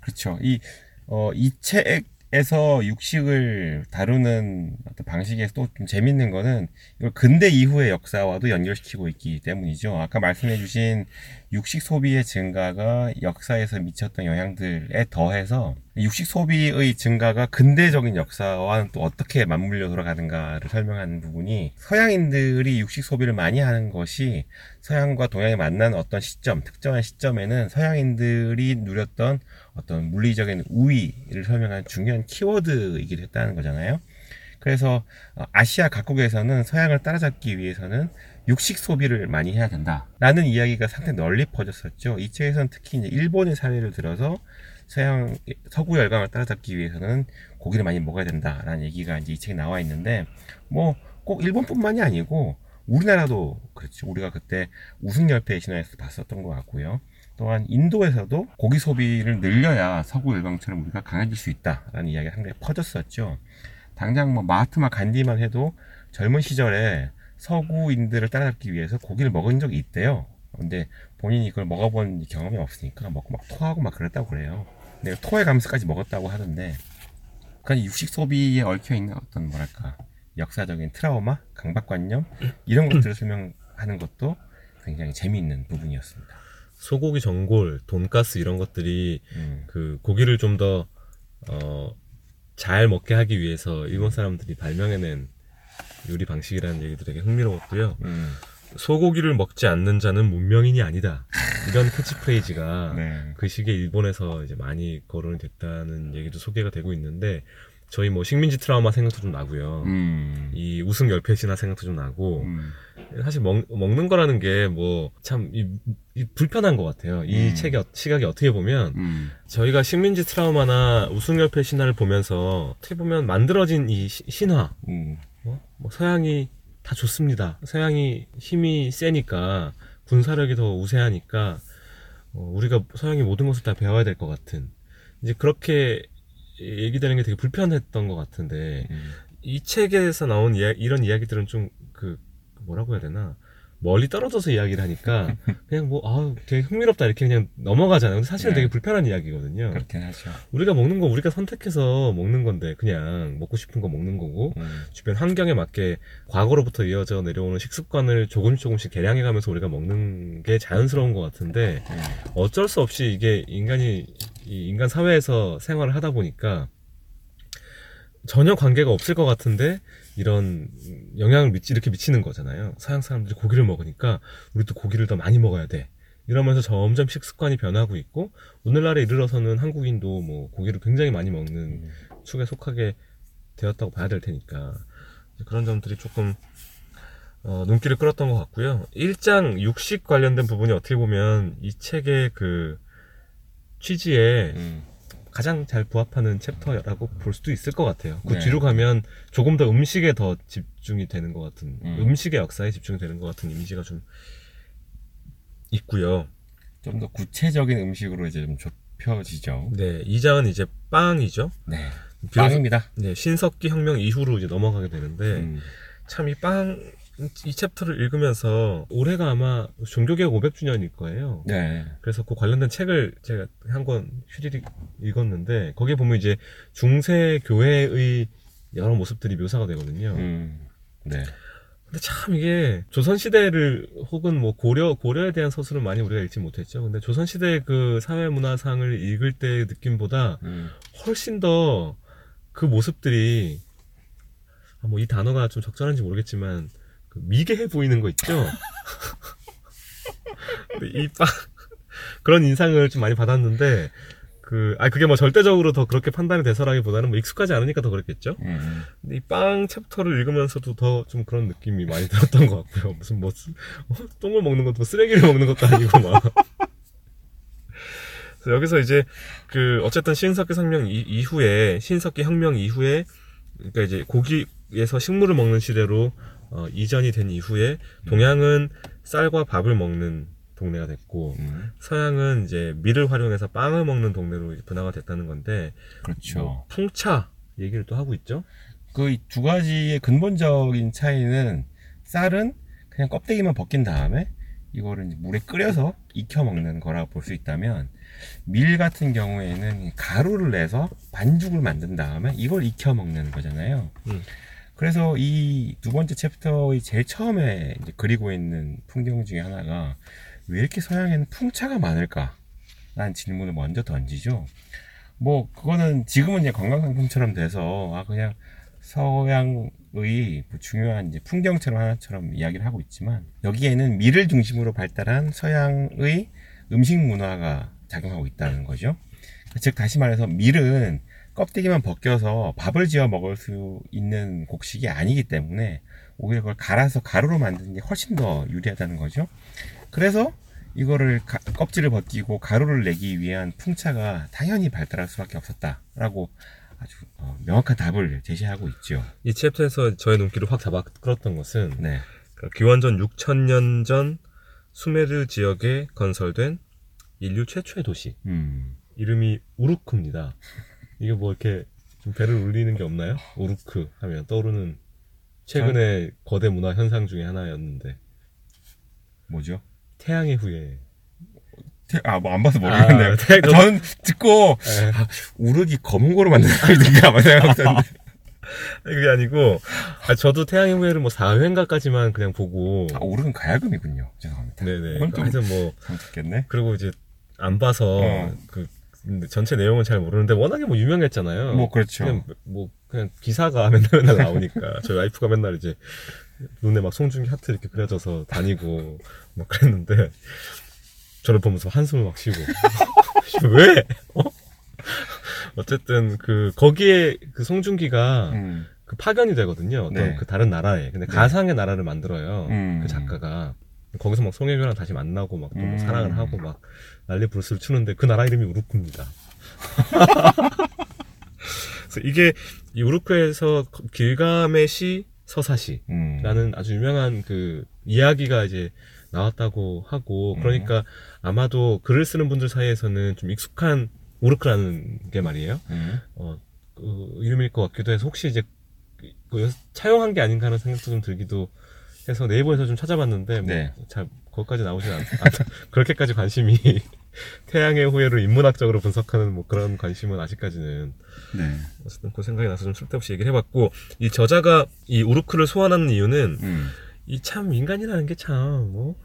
그렇죠. 이, 어, 이 책 에서 육식을 다루는 어떤 방식에서 또 좀 재밌는 거는 이걸 근대 이후의 역사와도 연결시키고 있기 때문이죠. 아까 말씀해주신 육식 소비의 증가가 역사에서 미쳤던 영향들에 더해서 육식 소비의 증가가 근대적인 역사와는 또 어떻게 맞물려 돌아가는가를 설명하는 부분이 서양인들이 육식 소비를 많이 하는 것이 서양과 동양이 만나는 어떤 시점, 특정한 시점에는 서양인들이 누렸던 어떤 물리적인 우위를 설명하는 중요한 키워드이기도 했다는 거잖아요. 그래서 어, 아시아 각국에서는 서양을 따라잡기 위해서는 육식 소비를 많이 해야 된다라는 이야기가 상당히 널리 퍼졌었죠. 이 책에서는 특히 이제 일본의 사례를 들어서 서양 서구 열강을 따라잡기 위해서는 고기를 많이 먹어야 된다라는 얘기가 이제 이 책에 나와 있는데 뭐 꼭 일본뿐만이 아니고 우리나라도 그렇죠. 우리가 그때 우승열패 신화에서 봤었던 것 같고요. 또한 인도에서도 고기 소비를 늘려야 서구 열강처럼 우리가 강해질 수 있다라는 이야기가 상당히 퍼졌었죠. 당장 뭐 마하트마 간디만 해도 젊은 시절에 서구인들을 따라잡기 위해서 고기를 먹은 적이 있대요. 근데 본인이 그걸 먹어본 경험이 없으니까 먹고 막 토하고 막 그랬다고 그래요. 내가 토해 가면서까지 먹었다고 하던데, 그러니까 육식 소비에 얽혀 있는 어떤 뭐랄까 역사적인 트라우마, 강박관념 이런 것들을 [clears throat] 설명하는 것도 굉장히 재미있는 부분이었습니다.
소고기 전골, 돈가스 이런 것들이
음,
그 고기를 좀 더 어, 잘 먹게 하기 위해서 일본 사람들이 발명해낸 요리 방식이라는 얘기도 되게 흥미로웠고요.
음,
소고기를 먹지 않는 자는 문명인이 아니다. 이런 캐치프레이즈가 [laughs]
네.
그 시기에 일본에서 이제 많이 거론이 됐다는 얘기도 소개가 되고 있는데 저희 뭐 식민지 트라우마 생각도 좀 나고요.
음,
이 우승 열패시나 생각도 좀 나고
음,
사실 먹, 먹는 거라는 게 뭐참 불편한 것 같아요. 이
음.
책의 어- 시각이 어떻게 보면
음,
저희가 식민지 트라우마나 우승열패 신화를 보면서 어떻게 보면 만들어진 이 시- 신화
음,
어? 뭐 서양이 다 좋습니다. 서양이 힘이 세니까 군사력이 더 우세하니까 어, 우리가 서양이 모든 것을 다 배워야 될 것 같은 이제 그렇게 얘기되는 게 되게 불편했던 것 같은데
음.
이 책에서 나온 이야, 이런 이야기들은 좀그 뭐라고 해야 되나 멀리 떨어져서 이야기를 하니까 [laughs] 그냥 뭐 아 되게 흥미롭다 이렇게 그냥 넘어가잖아요. 근데 사실은
네.
되게 불편한 이야기거든요.
그렇긴 하죠.
우리가 먹는 거 우리가 선택해서 먹는 건데 그냥 먹고 싶은 거 먹는 거고
음,
주변 환경에 맞게 과거로부터 이어져 내려오는 식습관을 조금씩 조금씩 개량해가면서 우리가 먹는 게 자연스러운 것 같은데
음.
어쩔 수 없이 이게 인간이 이 인간 사회에서 생활을 하다 보니까 전혀 관계가 없을 것 같은데 이런 영향을 미치 이렇게 미치는 거잖아요. 서양 사람들이 고기를 먹으니까 우리도 고기를 더 많이 먹어야 돼. 이러면서 점점 식습관이 변하고 있고 오늘날에 이르러서는 한국인도 뭐 고기를 굉장히 많이 먹는
음.
축에 속하게 되었다고 봐야 될 테니까 그런 점들이 조금 어, 눈길을 끌었던 것 같고요. 1장 육식 관련된 부분이 어떻게 보면 이 책의 그 취지에
음.
가장 잘 부합하는 챕터라고 볼 수도 있을 것 같아요. 그
네.
뒤로 가면 조금 더 음식에 더 집중이 되는 것 같은,
음.
음. 식의 역사에 집중이 되는 것 같은 이미지가 좀 있고요.
좀 더 구체적인 음식으로 이제 좀 좁혀지죠.
네, 2장은 이제 빵이죠.
네. 빵입니다.
네, 신석기 혁명 이후로 이제 넘어가게 되는데,
음.
참이 빵, 이 챕터를 읽으면서 올해가 아마 종교개혁 500주년일 거예요.
네.
그래서 그 관련된 책을 제가 한권 휘리릭 읽었는데 거기에 보면 이제 중세 교회의 여러 모습들이 묘사가 되거든요.
음. 네.
근데 참 이게 조선 시대를 혹은 뭐 고려 고려에 대한 서술은 많이 우리가 읽지 못했죠. 근데 조선 시대 그 사회 문화상을 읽을 때의 느낌보다
음. 훨씬
훨씬 더그 모습들이 뭐 이 단어가 좀 적절한지 모르겠지만 그 미개해 보이는 거 있죠. [laughs] 이빵 [laughs] 그런 인상을 좀 많이 받았는데 그 아 그게 뭐 절대적으로 더 그렇게 판단이 돼서라기보다는 뭐 익숙하지 않으니까 더 그랬겠죠.
음.
근데 이 빵 챕터를 읽으면서도 더 좀 그런 느낌이 많이 [laughs] 들었던 것 같고요. 무슨 뭐 쓰- 어, 똥을 먹는 것도 쓰레기를 먹는 것도 아니고 막. 그래서 여기서 이제 그 어쨌든 신석기 혁명 이- 이후에 신석기 혁명 이후에 그러니까 이제 고기에서 식물을 먹는 시대로 어, 이전이 된 이후에 동양은 쌀과 밥을 먹는 동네가 됐고
음.
서양은 이제 밀을 활용해서 빵을 먹는 동네로 분화가 됐다는 건데
그렇죠.
뭐 풍차 얘기를 또 하고 있죠.
그 두 가지의 근본적인 차이는 쌀은 그냥 껍데기만 벗긴 다음에 이거를 물에 끓여서 익혀 먹는 거라고 볼 수 있다면 밀 같은 경우에는 가루를 내서 반죽을 만든 다음에 이걸 익혀 먹는 거잖아요.
음.
그래서 이 두 번째 챕터의 제일 처음에 그리고 있는 풍경 중에 하나가 왜 이렇게 서양에는 풍차가 많을까? 라는 질문을 먼저 던지죠. 뭐 그거는 지금은 이제 관광상품처럼 돼서 아 그냥 서양의 뭐 중요한 이제 풍경처럼 하나처럼 이야기를 하고 있지만 여기에는 밀을 중심으로 발달한 서양의 음식 문화가 작용하고 있다는 거죠. 즉 다시 말해서 밀은 껍데기만 벗겨서 밥을 지어 먹을 수 있는 곡식이 아니기 때문에 오히려 그걸 갈아서 가루로 만드는 게 훨씬 더 유리하다는 거죠. 그래서 이거를 가- 껍질을 벗기고 가루를 내기 위한 풍차가 당연히 발달할 수밖에 없었다라고 아주 어, 명확한 답을 제시하고 있죠.
이 챕터에서 저의 눈길을 확 잡아 끌었던 것은
네.
그 기원전 6천년 전 수메르 지역에 건설된 인류 최초의 도시
음.
이름이 우르크입니다. 이게 뭐 이렇게 좀 배를 울리는 게 없나요? 우르크 하면 떠오르는 최근의 거대 문화 현상 중에 하나였는데
뭐죠?
태양의 후예.
아, 뭐 안 봐서 모르겠네요.
아, 태-
아, 저는 듣고
에,
아, 우르기 검은 거로 만든 사람인가 아마 생각했었는데. [laughs]
그게 아니고 아, 저도 태양의 후예를 뭐 4회인가까지만 그냥 보고
아, 우르는 가야금이군요. 죄송합니다.
네네
그건 좀
하여튼 뭐
잘못했겠네.
그리고 이제 안 봐서
어.
그 전체 내용은 잘 모르는데 워낙에 뭐 유명했잖아요.
뭐 그렇죠.
그냥 뭐 그냥 기사가 [laughs] 맨날 맨날 나오니까 저희 와이프가 맨날 이제 눈에 막 송중기 하트 이렇게 그려져서 다니고 막 그랬는데 저를 보면서 한숨을 막 쉬고 [laughs] 왜? 어? 어쨌든 그 거기에 그 송중기가
음.
그 파견이 되거든요. 어떤
네.
그 다른 나라에. 근데 가상의 나라를 만들어요.
음.
그 작가가. 거기서 막 송혜교랑 다시 만나고 막또뭐
음.
사랑을 하고 막 난리 부르스를 추는데 그 나라 이름이 우루크입니다. [laughs] 그래서 이게 이 우루크에서 길가메 시 서사시라는
음.
아주 유명한 그 이야기가 이제 나왔다고 하고 그러니까 아마도 글을 쓰는 분들 사이에서는 좀 익숙한 우르크라는 게 말이에요.
음.
어, 그 이름일 것 같기도 해서 혹시 이제 그 차용한 게 아닌가 하는 생각도 좀 들기도 해서 네이버에서 좀 찾아봤는데 뭐
네.
잘 거기까지 나오진 않, 않 [laughs] 그렇게까지 관심이 [laughs] 태양의 후예를 인문학적으로 분석하는 뭐 그런 관심은 아직까지는
네.
어쨌든 그 생각이 나서 좀 쓸데없이 얘기를 해봤고 이 저자가 이 우르크를 소환하는 이유는
음.
이참 인간이라는 게참뭐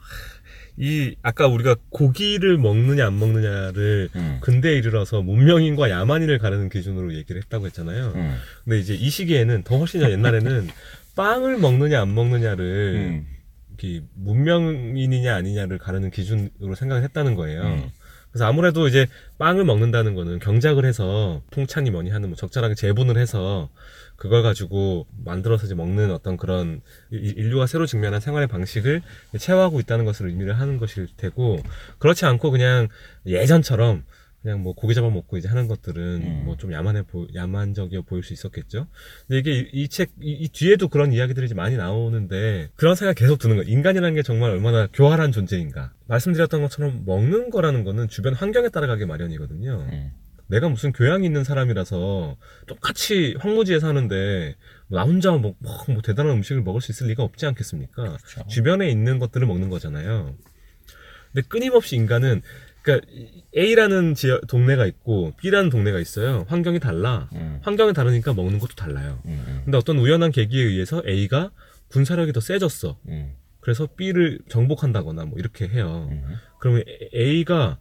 이 아까 우리가 고기를 먹느냐 안 먹느냐를
음.
근대에 이르러서 문명인과 야만인을 가르는 기준으로 얘기를 했다고 했잖아요.
음.
근데 이제 이 시기에는 더 훨씬 옛날에는 [laughs] 빵을 먹느냐 안 먹느냐를
음.
이렇게 문명인이냐 아니냐를 가르는 기준으로 생각을 했다는 거예요.
음.
그래서 아무래도 이제 빵을 먹는다는 거는 경작을 해서 통창이 뭐니 하는 뭐 적절하게 재분을 해서 그걸 가지고 만들어서 이제 먹는 어떤 그런 이- 인류가 새로 직면한 생활의 방식을 체화하고 있다는 것을 의미를 하는 것일 테고 그렇지 않고 그냥 예전처럼 그냥 뭐 고기 잡아 먹고 이제 하는 것들은
음.
뭐좀 야만해 보 야만적이어 보일 수 있었겠죠. 근데 이게 이책이 뒤에도 그런 이야기들이 이제 많이 나오는데 그런 생각 계속 드는 거예요. 인간이라는 게 정말 얼마나 교활한 존재인가. 말씀드렸던 것처럼 먹는 거라는 거는 주변 환경에 따라가기 마련이거든요.
음.
내가 무슨 교양이 있는 사람이라서 똑같이 황무지에 사는데 나 혼자 뭐, 뭐, 뭐 대단한 음식을 먹을 수 있을 리가 없지 않겠습니까?
그렇죠.
주변에 있는 것들을 먹는 거잖아요. 근데 끊임없이 인간은 그러니까 A라는 지역 동네가 있고 B라는 동네가 있어요. 환경이 달라.
음.
환경이 다르니까 먹는 것도 달라요.
음. 음.
근데 어떤 우연한 계기에 의해서 A가 군사력이 더 세졌어.
음.
그래서 B를 정복한다거나 뭐 이렇게 해요.
음.
그러면 A가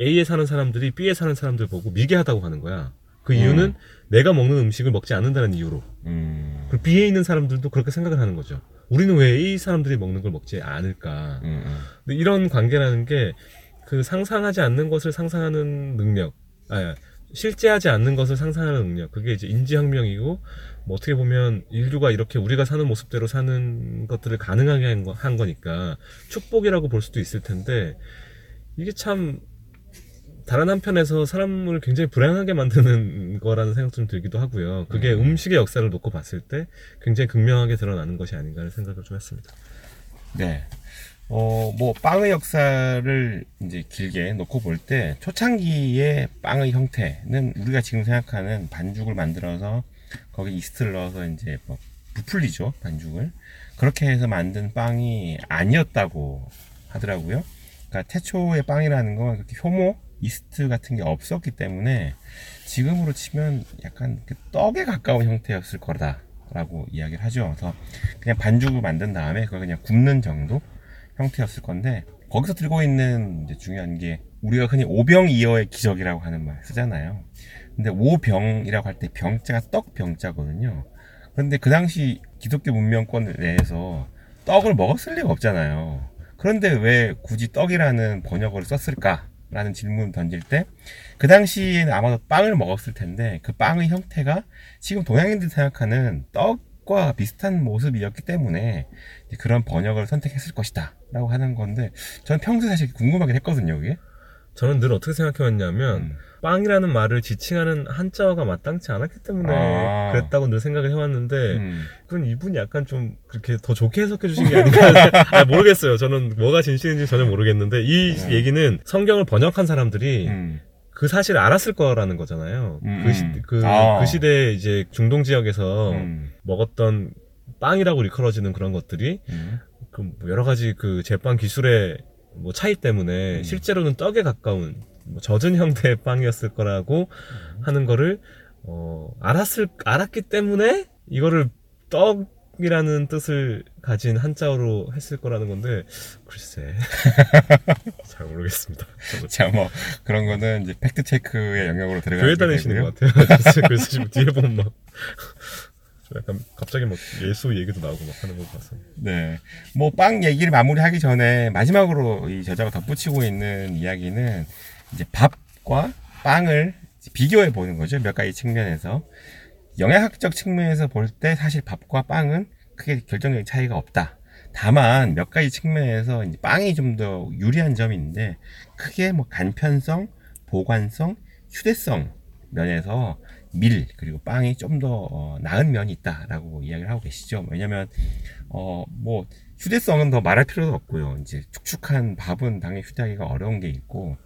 A에 사는 사람들이 B에 사는 사람들 보고 미개하다고 하는 거야. 그 이유는
음.
내가 먹는 음식을 먹지 않는다는 이유로.
음.
그리고 B에 있는 사람들도 그렇게 생각을 하는 거죠. 우리는 왜 A 사람들이 먹는 걸 먹지 않을까? 근데 이런 관계라는 게 그 상상하지 않는 것을 상상하는 능력, 아, 실제하지 않는 것을 상상하는 능력, 그게 이제 인지혁명이고, 뭐 어떻게 보면 인류가 이렇게 우리가 사는 모습대로 사는 것들을 가능하게 한, 거, 한 거니까 축복이라고 볼 수도 있을 텐데, 이게 참 다른 한편에서 사람을 굉장히 불행하게 만드는 [laughs] 거라는 생각 좀 들기도 하고요. 그게
음.
음식의 역사를 놓고 봤을 때 굉장히 극명하게 드러나는 것이 아닌가 하는 생각을 좀 했습니다.
네. 어, 뭐, 빵의 역사를 이제 길게 놓고 볼 때, 초창기의 빵의 형태는 우리가 지금 생각하는 반죽을 만들어서 거기 이스트를 넣어서 이제 뭐, 부풀리죠, 반죽을. 그렇게 해서 만든 빵이 아니었다고 하더라고요. 그러니까 태초의 빵이라는 건 그렇게 효모, 이스트 같은 게 없었기 때문에 지금으로 치면 약간 그 떡에 가까운 형태였을 거다라고 이야기를 하죠. 그래서 그냥 반죽을 만든 다음에 그걸 그냥 굽는 정도 형태였을 건데 거기서 들고 있는 중요한 게 우리가 흔히 오병이어의 기적이라고 하는 말 쓰잖아요. 근데 오병이라고 할 때 병자가 떡병자거든요. 그런데 그 당시 기독교 문명권 내에서 떡을 먹었을 리가 없잖아요. 그런데 왜 굳이 떡이라는 번역어를 썼을까 라는 질문을 던질 때 그 당시에는 아마도 빵을 먹었을 텐데 그 빵의 형태가 지금 동양인들이 생각하는 떡과 비슷한 모습이었기 때문에 그런 번역을 선택했을 것이다 라고 하는 건데 저는 평소에 사실 궁금하긴 했거든요 그게
저는 늘 어떻게 생각해왔냐면
음.
빵이라는 말을 지칭하는 한자어가 마땅치 않았기 때문에
아.
그랬다고 늘 생각을 해왔는데
음.
그건 이분이 약간 좀 그렇게 더 좋게 해석해 주신 게 아닌가 [laughs] 아, 모르겠어요. 저는 뭐가 진실인지 전혀 모르겠는데 이
음.
얘기는 성경을 번역한 사람들이
음.
그 사실을 알았을 거라는 거잖아요.
음,
그, 시,
음.
그,
아.
그 시대에 이제 중동 지역에서
음.
먹었던 빵이라고 일컬어지는 그런 것들이
음.
그뭐 여러 가지 그 제빵 기술의 뭐 차이 때문에
음.
실제로는 떡에 가까운 뭐 젖은 형태의 [laughs] 빵이었을 거라고
음.
하는 거를 어 알았을 알았기 때문에 이거를 떡이라는 뜻을 가진 한자어로 했을 거라는 건데 글쎄 [laughs] 잘 모르겠습니다.
자, 뭐 그런 거는 이제 팩트 체크의 영역으로 들어가게
교회 다니시는. 것 같아요. [laughs] 그래서 지금 뒤에 보면 막 약간 갑자기 막 예수 얘기도 나오고 막 하는 거 봐서
네. 뭐 빵 얘기를 마무리하기 전에 마지막으로 이 저자가 덧붙이고 있는 이야기는 이제 밥과 빵을 비교해 보는 거죠. 몇 가지 측면에서. 영양학적 측면에서 볼 때 사실 밥과 빵은 크게 결정적인 차이가 없다. 다만 몇 가지 측면에서 빵이 좀 더 유리한 점이 있는데 크게 뭐 간편성, 보관성, 휴대성 면에서 밀 그리고 빵이 좀더 어, 나은 면이 있다라고 이야기를 하고 계시죠. 왜냐면 어 뭐 휴대성은 더 말할 필요도 없고요. 이제 축축한 밥은 당연히 휴대하기가 어려운 게 있고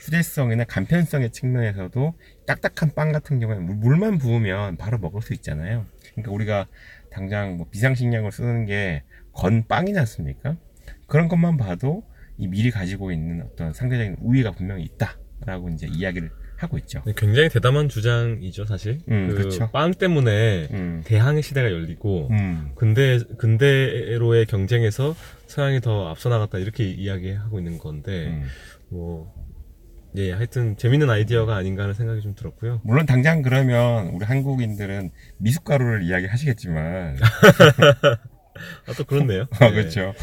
휴대성이나 간편성의 측면에서도 딱딱한 빵 같은 경우에는 물- 물만 부으면 바로 먹을 수 있잖아요. 그러니까 우리가 당장 뭐 비상식량을 쓰는 게 건 빵이지 않습니까? 그런 것만 봐도 이 밀이 가지고 있는 어떤 상대적인 우위가 분명히 있다라고 이제 이야기를 하고 있죠.
굉장히 대담한 주장이죠 사실.
음,
그
그렇죠.
빵 때문에
음,
대항의 시대가 열리고
음,
근대 근대로의 경쟁에서 서양이 더 앞서 나갔다 이렇게 이야기하고 있는 건데
음.
뭐 예, 하여튼 재밌는 아이디어가 아닌가 하는 생각이 좀 들었고요.
물론 당장 그러면 우리 한국인들은 미숫가루를 이야기하시겠지만 [laughs]
아, 또 그렇네요. [laughs]
어,
예.
그렇죠.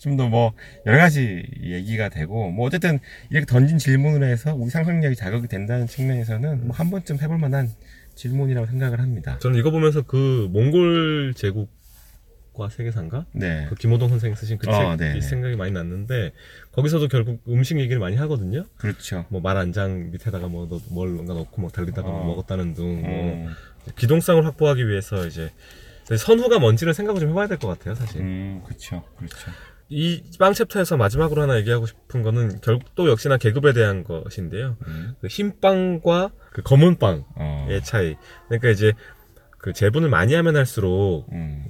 좀 더 뭐 여러 가지 얘기가 되고 뭐 어쨌든 이렇게 던진 질문을 해서 우리 상상력이 자극이 된다는 측면에서는 뭐 한 번쯤 해볼 만한 질문이라고 생각을 합니다.
저는 이거 보면서 그 몽골 제국과 세계사인가?
네.
그 김호동 선생이 쓰신 그
어,
책이
네네.
생각이 많이 났는데 거기서도 결국 음식 얘기를 많이 하거든요.
그렇죠.
뭐 말 안장 밑에다가 뭐 넣- 뭔가 넣고 막 달리다가
어.
뭐 먹었다는 등뭐
음,
기동성을 확보하기 위해서 이제 선후가 뭔지를 생각을 좀 해봐야 될 것 같아요, 사실.
음, 그렇죠. 그렇죠.
이 빵 챕터에서 마지막으로 하나 얘기하고 싶은 거는 결국 또 역시나 계급에 대한 것인데요.
음,
그 흰 빵과 그 검은 빵의
어,
차이. 그러니까 이제 그 재분을 많이 하면 할수록
음,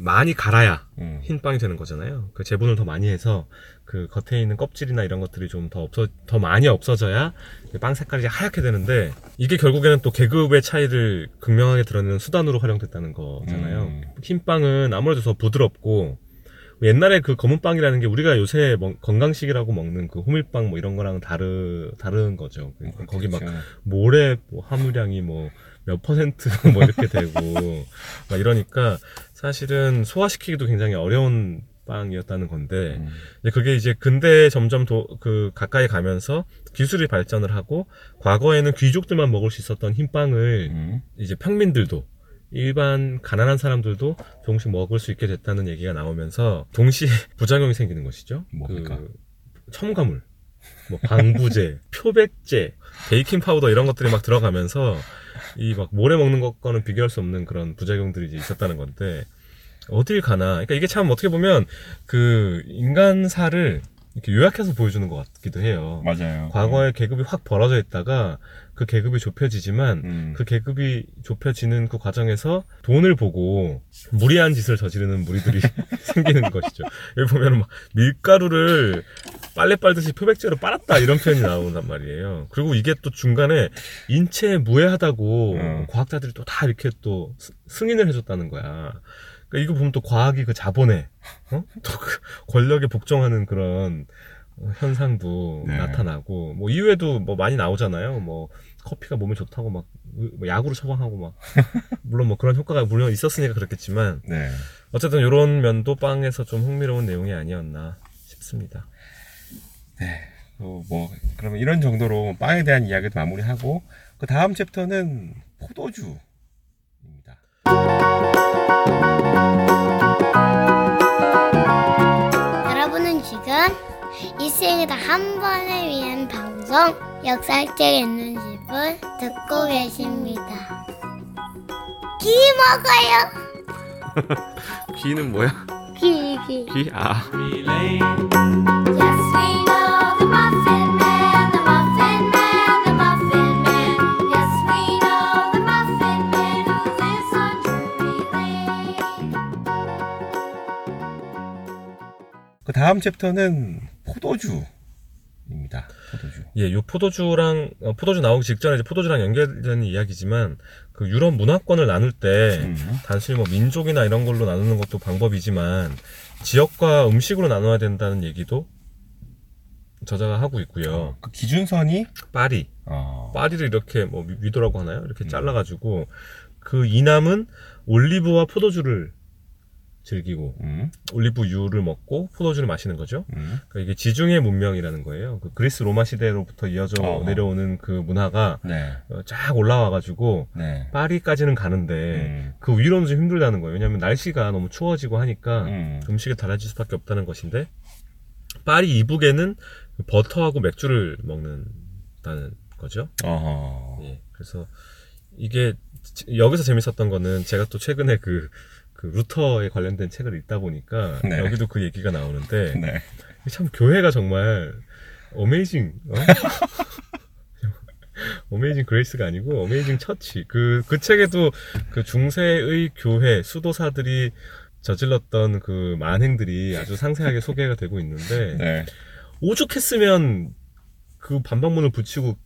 많이 갈아야
음,
흰 빵이 되는 거잖아요. 그 재분을 더 많이 해서 그 겉에 있는 껍질이나 이런 것들이 좀 더 없어 더 많이 없어져야 이빵 색깔이 하얗게 되는데 이게 결국에는 또 계급의 차이를 극명하게 드러내는 수단으로 활용됐다는 거잖아요.
음.
흰 빵은 아무래도 더 부드럽고 옛날에 그 검은 빵이라는 게 우리가 요새 먹- 건강식이라고 먹는 그 호밀빵 뭐 이런 거랑 다르 다른 거죠. 그러니까 거기 막
그렇죠.
모래 뭐 함유량이 뭐 몇 퍼센트 [laughs] 뭐 이렇게 되고 막 이러니까 사실은 소화시키기도 굉장히 어려운 빵이었다는 건데
음,
이제 그게 이제 근대에 점점 도, 그 가까이 가면서 기술이 발전을 하고 과거에는 귀족들만 먹을 수 있었던 흰 빵을
음,
이제 평민들도 일반 가난한 사람들도 조금씩 먹을 수 있게 됐다는 얘기가 나오면서 동시에 [laughs] 부작용이 생기는 것이죠.
뭡니까?
그 첨가물, 뭐 방부제, [laughs] 표백제, 베이킹 파우더 이런 것들이 막 들어가면서 이 막 모래 먹는 것과는 비교할 수 없는 그런 부작용들이 이제 있었다는 건데 어딜 가나. 그러니까 이게 참 어떻게 보면 그 인간사를 이렇게 요약해서 보여주는 것 같기도 해요.
맞아요.
과거에 계급이 확 벌어져 있다가 그 계급이 좁혀지지만
음.
그 계급이 좁혀지는 그 과정에서 돈을 보고 무리한 짓을 저지르는 무리들이 [laughs] 생기는 것이죠. 여기 보면 막 밀가루를 빨래 빨듯이 표백제로 빨았다 이런 표현이 나온단 말이에요. 그리고 이게 또 중간에 인체에 무해하다고
음.
과학자들이 또 다 이렇게 또 스- 승인을 해줬다는 거야. 그러니까 이거 보면 또 과학이 그 자본에 어? 또 그 권력에 복종하는 그런 어, 현상도
네.
나타나고 뭐 이외에도 뭐 많이 나오잖아요. 뭐 커피가 몸에 좋다고 막뭐 약으로 처방하고 막 [laughs] 물론 뭐 그런 효과가 물론 있었으니까 그렇겠지만
네.
어쨌든 이런 면도 빵에서 좀 흥미로운 내용이 아니었나 싶습니다.
어, 뭐 그러면 이런 정도로 빵에 대한 이야기도 마무리하고 그 다음 챕터는 포도주입니다.
여러분은 지금 이 생에 다 한 번에 위한 방송 역사책 있는 집을 듣고 계십니다. 귀 먹어요.
귀는 뭐야?
귀, 귀.
귀? 아.
Yes, we know the Muffin Man, the Muffin Man, the Muffin Man. Yes, we know the Muffin Man who lives on Drury Lane.
그 다음 챕터는 포도주입니다. 포도주.
예, 요 포도주랑 어, 포도주 나오기 직전에 이제 포도주랑 연결되는 이야기지만 그 유럽 문화권을 나눌 때
음.
단순히 뭐 민족이나 이런 걸로 나누는 것도 방법이지만 지역과 음식으로 나눠야 된다는 얘기도 저자가 하고 있고요.
그 기준선이
파리,
어,
파리를 이렇게 뭐 위- 위도라고 하나요? 이렇게 잘라가지고 그 이남은 올리브와 포도주를 즐기고
음,
올리브유를 먹고 포도주를 마시는 거죠.
음,
그러니까 이게 지중해 문명이라는 거예요. 그 그리스 로마 시대로부터 이어져
어허.
내려오는 그 문화가
네,
어, 쫙 올라와가지고
네,
파리까지는 가는데
음,
그 위로는 좀 힘들다는 거예요. 왜냐하면 날씨가 너무 추워지고 하니까
음,
음식이 달라질 수밖에 없다는 것인데 파리 이북에는 그 버터하고 맥주를 먹는다는 거죠.
어허,
예, 그래서 이게 지- 여기서 재밌었던 거는 제가 또 최근에 그, 그 루터에 관련된 책을 읽다 보니까
네.
여기도 그 얘기가 나오는데
네,
참 교회가 정말 amazing 어? [laughs] Amazing Grace가 아니고 amazing church 그그 책에도 그 중세의 교회 수도사들이 저질렀던 그 만행들이 아주 상세하게 소개가 되고 있는데
네,
오죽했으면 그 반박문을 붙이고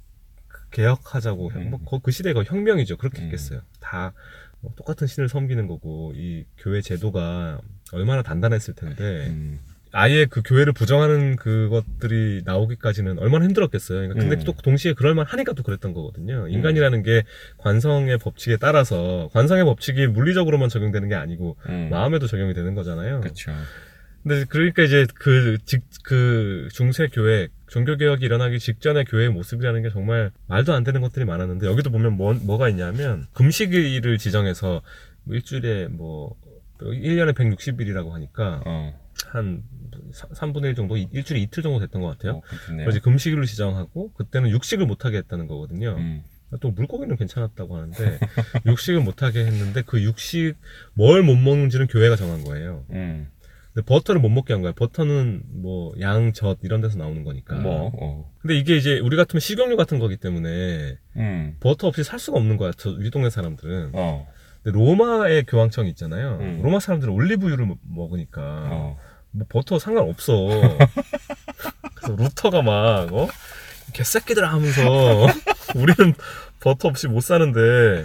개혁하자고
음.
뭐 그- 그 시대가 혁명이죠 그렇게
음.
했겠어요 다 뭐 똑같은 신을 섬기는 거고 이 교회 제도가 얼마나 단단했을 텐데
음,
아예 그 교회를 부정하는 그것들이 나오기까지는 얼마나 힘들었겠어요. 그러니까 근데
음.
또 동시에 그럴 만 하니까 또 그랬던 거거든요. 인간이라는 게 관성의 법칙에 따라서 관성의 법칙이 물리적으로만 적용되는 게 아니고
음,
마음에도 적용이 되는 거잖아요.
그렇죠.
근데 그러니까 이제 그, 직, 그 중세 교회, 종교개혁이 일어나기 직전의 교회의 모습이라는 게 정말 말도 안 되는 것들이 많았는데 여기도 보면 뭐, 뭐가 있냐면 금식일을 지정해서 뭐 일주일에 뭐 1년에 160일이라고 하니까
어,
한 3분의 1 정도, 이- 일주일에 이틀 정도 됐던 것 같아요.
어.
그래서 금식일로 지정하고 그때는 육식을 못하게 했다는 거거든요.
음,
또 물고기는 괜찮았다고 하는데 [laughs] 육식을 못하게 했는데 그 육식 뭘 못 먹는지는 교회가 정한 거예요.
음,
근데 버터를 못 먹게 한 거야. 버터는 뭐 양, 젖 이런 데서 나오는 거니까.
뭐, 어,
근데 이게 이제 우리 같으면 식용유 같은 거기 때문에
음,
버터 없이 살 수가 없는 거야. 저 우리 동네 사람들은.
어,
근데 로마의 교황청이 있잖아요.
음.
로마 사람들은 올리브유를 먹- 먹으니까
어,
뭐 버터 상관없어. [laughs] 그래서 루터가 막 어? 개새끼들 하면서 [laughs] 우리는 버터 없이 못 사는데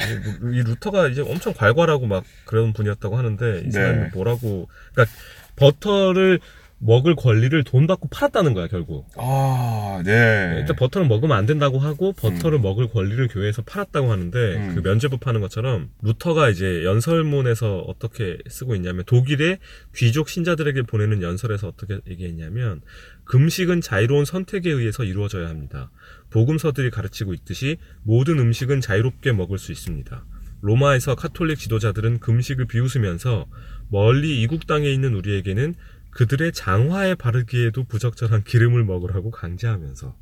이, 이 루터가 이제 엄청 괄괄하고 막 그런 분이었다고 하는데 이 사람이
네.
뭐라고 그러니까 버터를 먹을 권리를 돈 받고 팔았다는 거야 결국.
아, 네.
일단 버터를 먹으면 안 된다고 하고 버터를 먹을 권리를 교회에서 팔았다고 하는데
음.
그 면죄부 파는 것처럼 루터가 이제 연설문에서 어떻게 쓰고 있냐면 독일의 귀족 신자들에게 보내는 연설에서 어떻게 얘기했냐면 금식은 자유로운 선택에 의해서 이루어져야 합니다. 복음서들이 가르치고 있듯이 모든 음식은 자유롭게 먹을 수 있습니다. 로마에서 카톨릭 지도자들은 금식을 비웃으면서 멀리 이국 땅에 있는 우리에게는 그들의 장화에 바르기에도 부적절한 기름을 먹으라고 강제하면서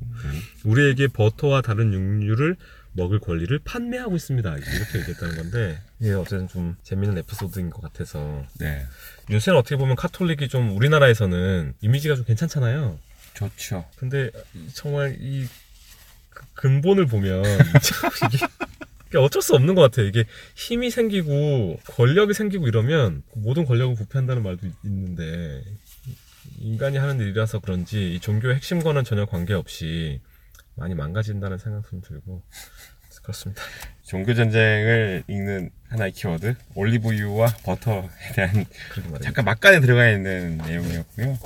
우리에게 버터와 다른 육류를 먹을 권리를 판매하고 있습니다. 이렇게 얘기했다는 건데 이게 어쨌든 좀 재밌는 에피소드인 것 같아서
네.
요새는 어떻게 보면 카톨릭이 좀 우리나라에서는 이미지가 좀 괜찮잖아요.
좋죠.
근데 정말 이그 근본을 보면 [laughs] 참 이게, 어쩔 수 없는 것 같아요. 이게 힘이 생기고 권력이 생기고 이러면 모든 권력은 부패한다는 말도 있- 있는데 인간이 하는 일이라서 그런지 이 종교의 핵심과는 전혀 관계없이 많이 망가진다는 생각도 좀 들고 그렇습니다.
종교 전쟁을 읽는 하나의 키워드 올리브유와 버터에 대한. 잠깐 막간에 들어가 있는 내용이었고요.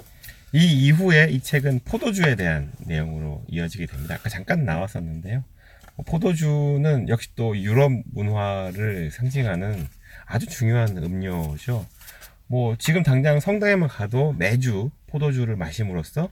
이 이후에 이 책은 포도주에 대한 내용으로 이어지게 됩니다. 아까 잠깐 나왔었는데요. 뭐 포도주는 역시 또 유럽 문화를 상징하는 아주 중요한 음료죠. 뭐 지금 당장 성당에만 가도 매주 포도주를 마심으로써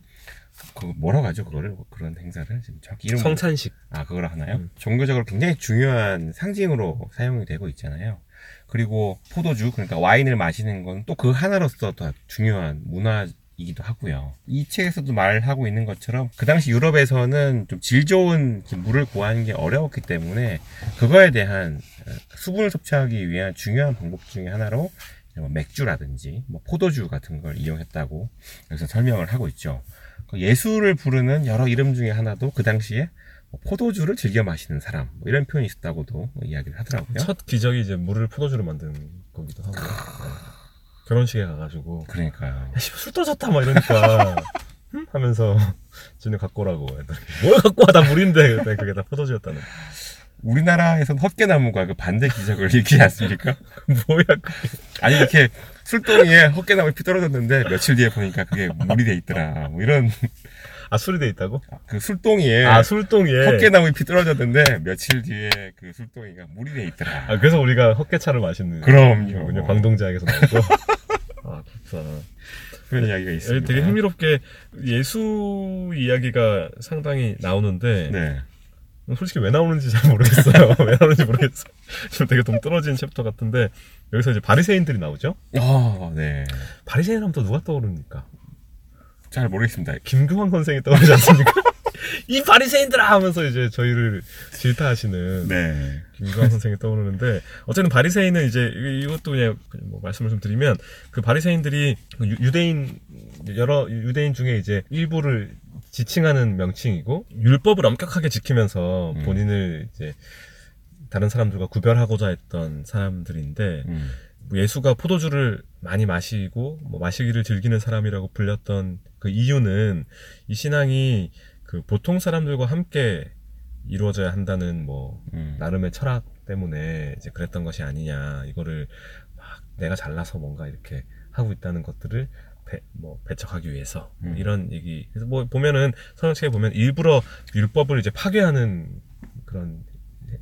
그 뭐라고 하죠 그거를 그런 행사를 지금 정확히 이름
성찬식
아, 그걸 하나요?
음.
종교적으로 굉장히 중요한 상징으로 사용이 되고 있잖아요. 그리고 포도주, 그러니까 와인을 마시는 건 또 그 하나로서 더 중요한 문화 이기도 하고요. 이 책에서도 말하고 있는 것처럼 그 당시 유럽에서는 좀 질 좋은 물을 구하는 게 어려웠기 때문에 그거에 대한 어, 수분을 섭취하기 위한 중요한 방법 중에 하나로 뭐 맥주라든지 뭐 포도주 같은 걸 이용했다고 여기서 설명을 하고 있죠. 그 예수를 부르는 여러 이름 중에 하나도 그 당시에 뭐 포도주를 즐겨 마시는 사람 뭐 이런 표현이 있었다고도 뭐 이야기를 하더라고요.
첫 기적이 이제 물을 포도주로 만든 거기도 하고 네. 결혼식에 가가지고
그러니까요.
야, 술 떨어졌다 막 이러니까 [laughs] 흠? 하면서 [laughs] 쟤네 갖고 오라고 했더니 뭘 갖고 와다 물인데 그게 다 포도주였다는
우리나라에서는 헛개나무가 그 반대 기적을 일으키지 않습니까? [laughs]
뭐야 그게
아니 이렇게 술동이에 헛개나무 피 떨어졌는데 며칠 뒤에 보니까 그게 물이 돼 있더라. 뭐 이런
아 술이 돼 있다고?
그 술동이에
아 술동이에
헛개나무 피 떨어졌는데 며칠 뒤에 그 술동이가 물이 돼 있더라.
아 그래서 우리가 헛개차를 마시는
그럼요.
광동제약에서 나오고 [laughs] 아 그렇구나
그런 이야기가
여기
있습니다.
되게 흥미롭게 예수 이야기가 상당히 나오는데
네.
솔직히 왜 나오는지 잘 모르겠어요. [laughs] 왜 나오는지 모르겠어. 좀 되게 동떨어진 챕터 같은데 여기서 이제 바리새인들이 나오죠.
어, 네.
바리새인 하면 또 누가 떠오릅니까?
잘 모르겠습니다.
김규환 선생이 떠오르지 않습니까? [laughs] 이 바리새인들아 하면서 이제 저희를 질타하시는
네.
김규환 선생이 떠오르는데 어쨌든 바리새인은 이제 이- 이것도 그냥 뭐 말씀을 좀 드리면 그 바리새인들이 그 유- 유대인 여러 유대인 중에 이제 일부를 지칭하는 명칭이고 율법을 엄격하게 지키면서
음.
본인을 이제 다른 사람들과 구별하고자 했던 사람들인데
음.
뭐 예수가 포도주를 많이 마시고 뭐 마시기를 즐기는 사람이라고 불렸던 그 이유는 이 신앙이 그 보통 사람들과 함께 이루어져야 한다는 뭐
음.
나름의 철학 때문에 이제 그랬던 것이 아니냐 이거를 막 내가 잘나서 뭔가 이렇게 하고 있다는 것들을 배, 뭐 배척하기 위해서 뭐
음.
이런 얘기 그래서 뭐 보면은 성경책에 보면 일부러 율법을 이제 파괴하는 그런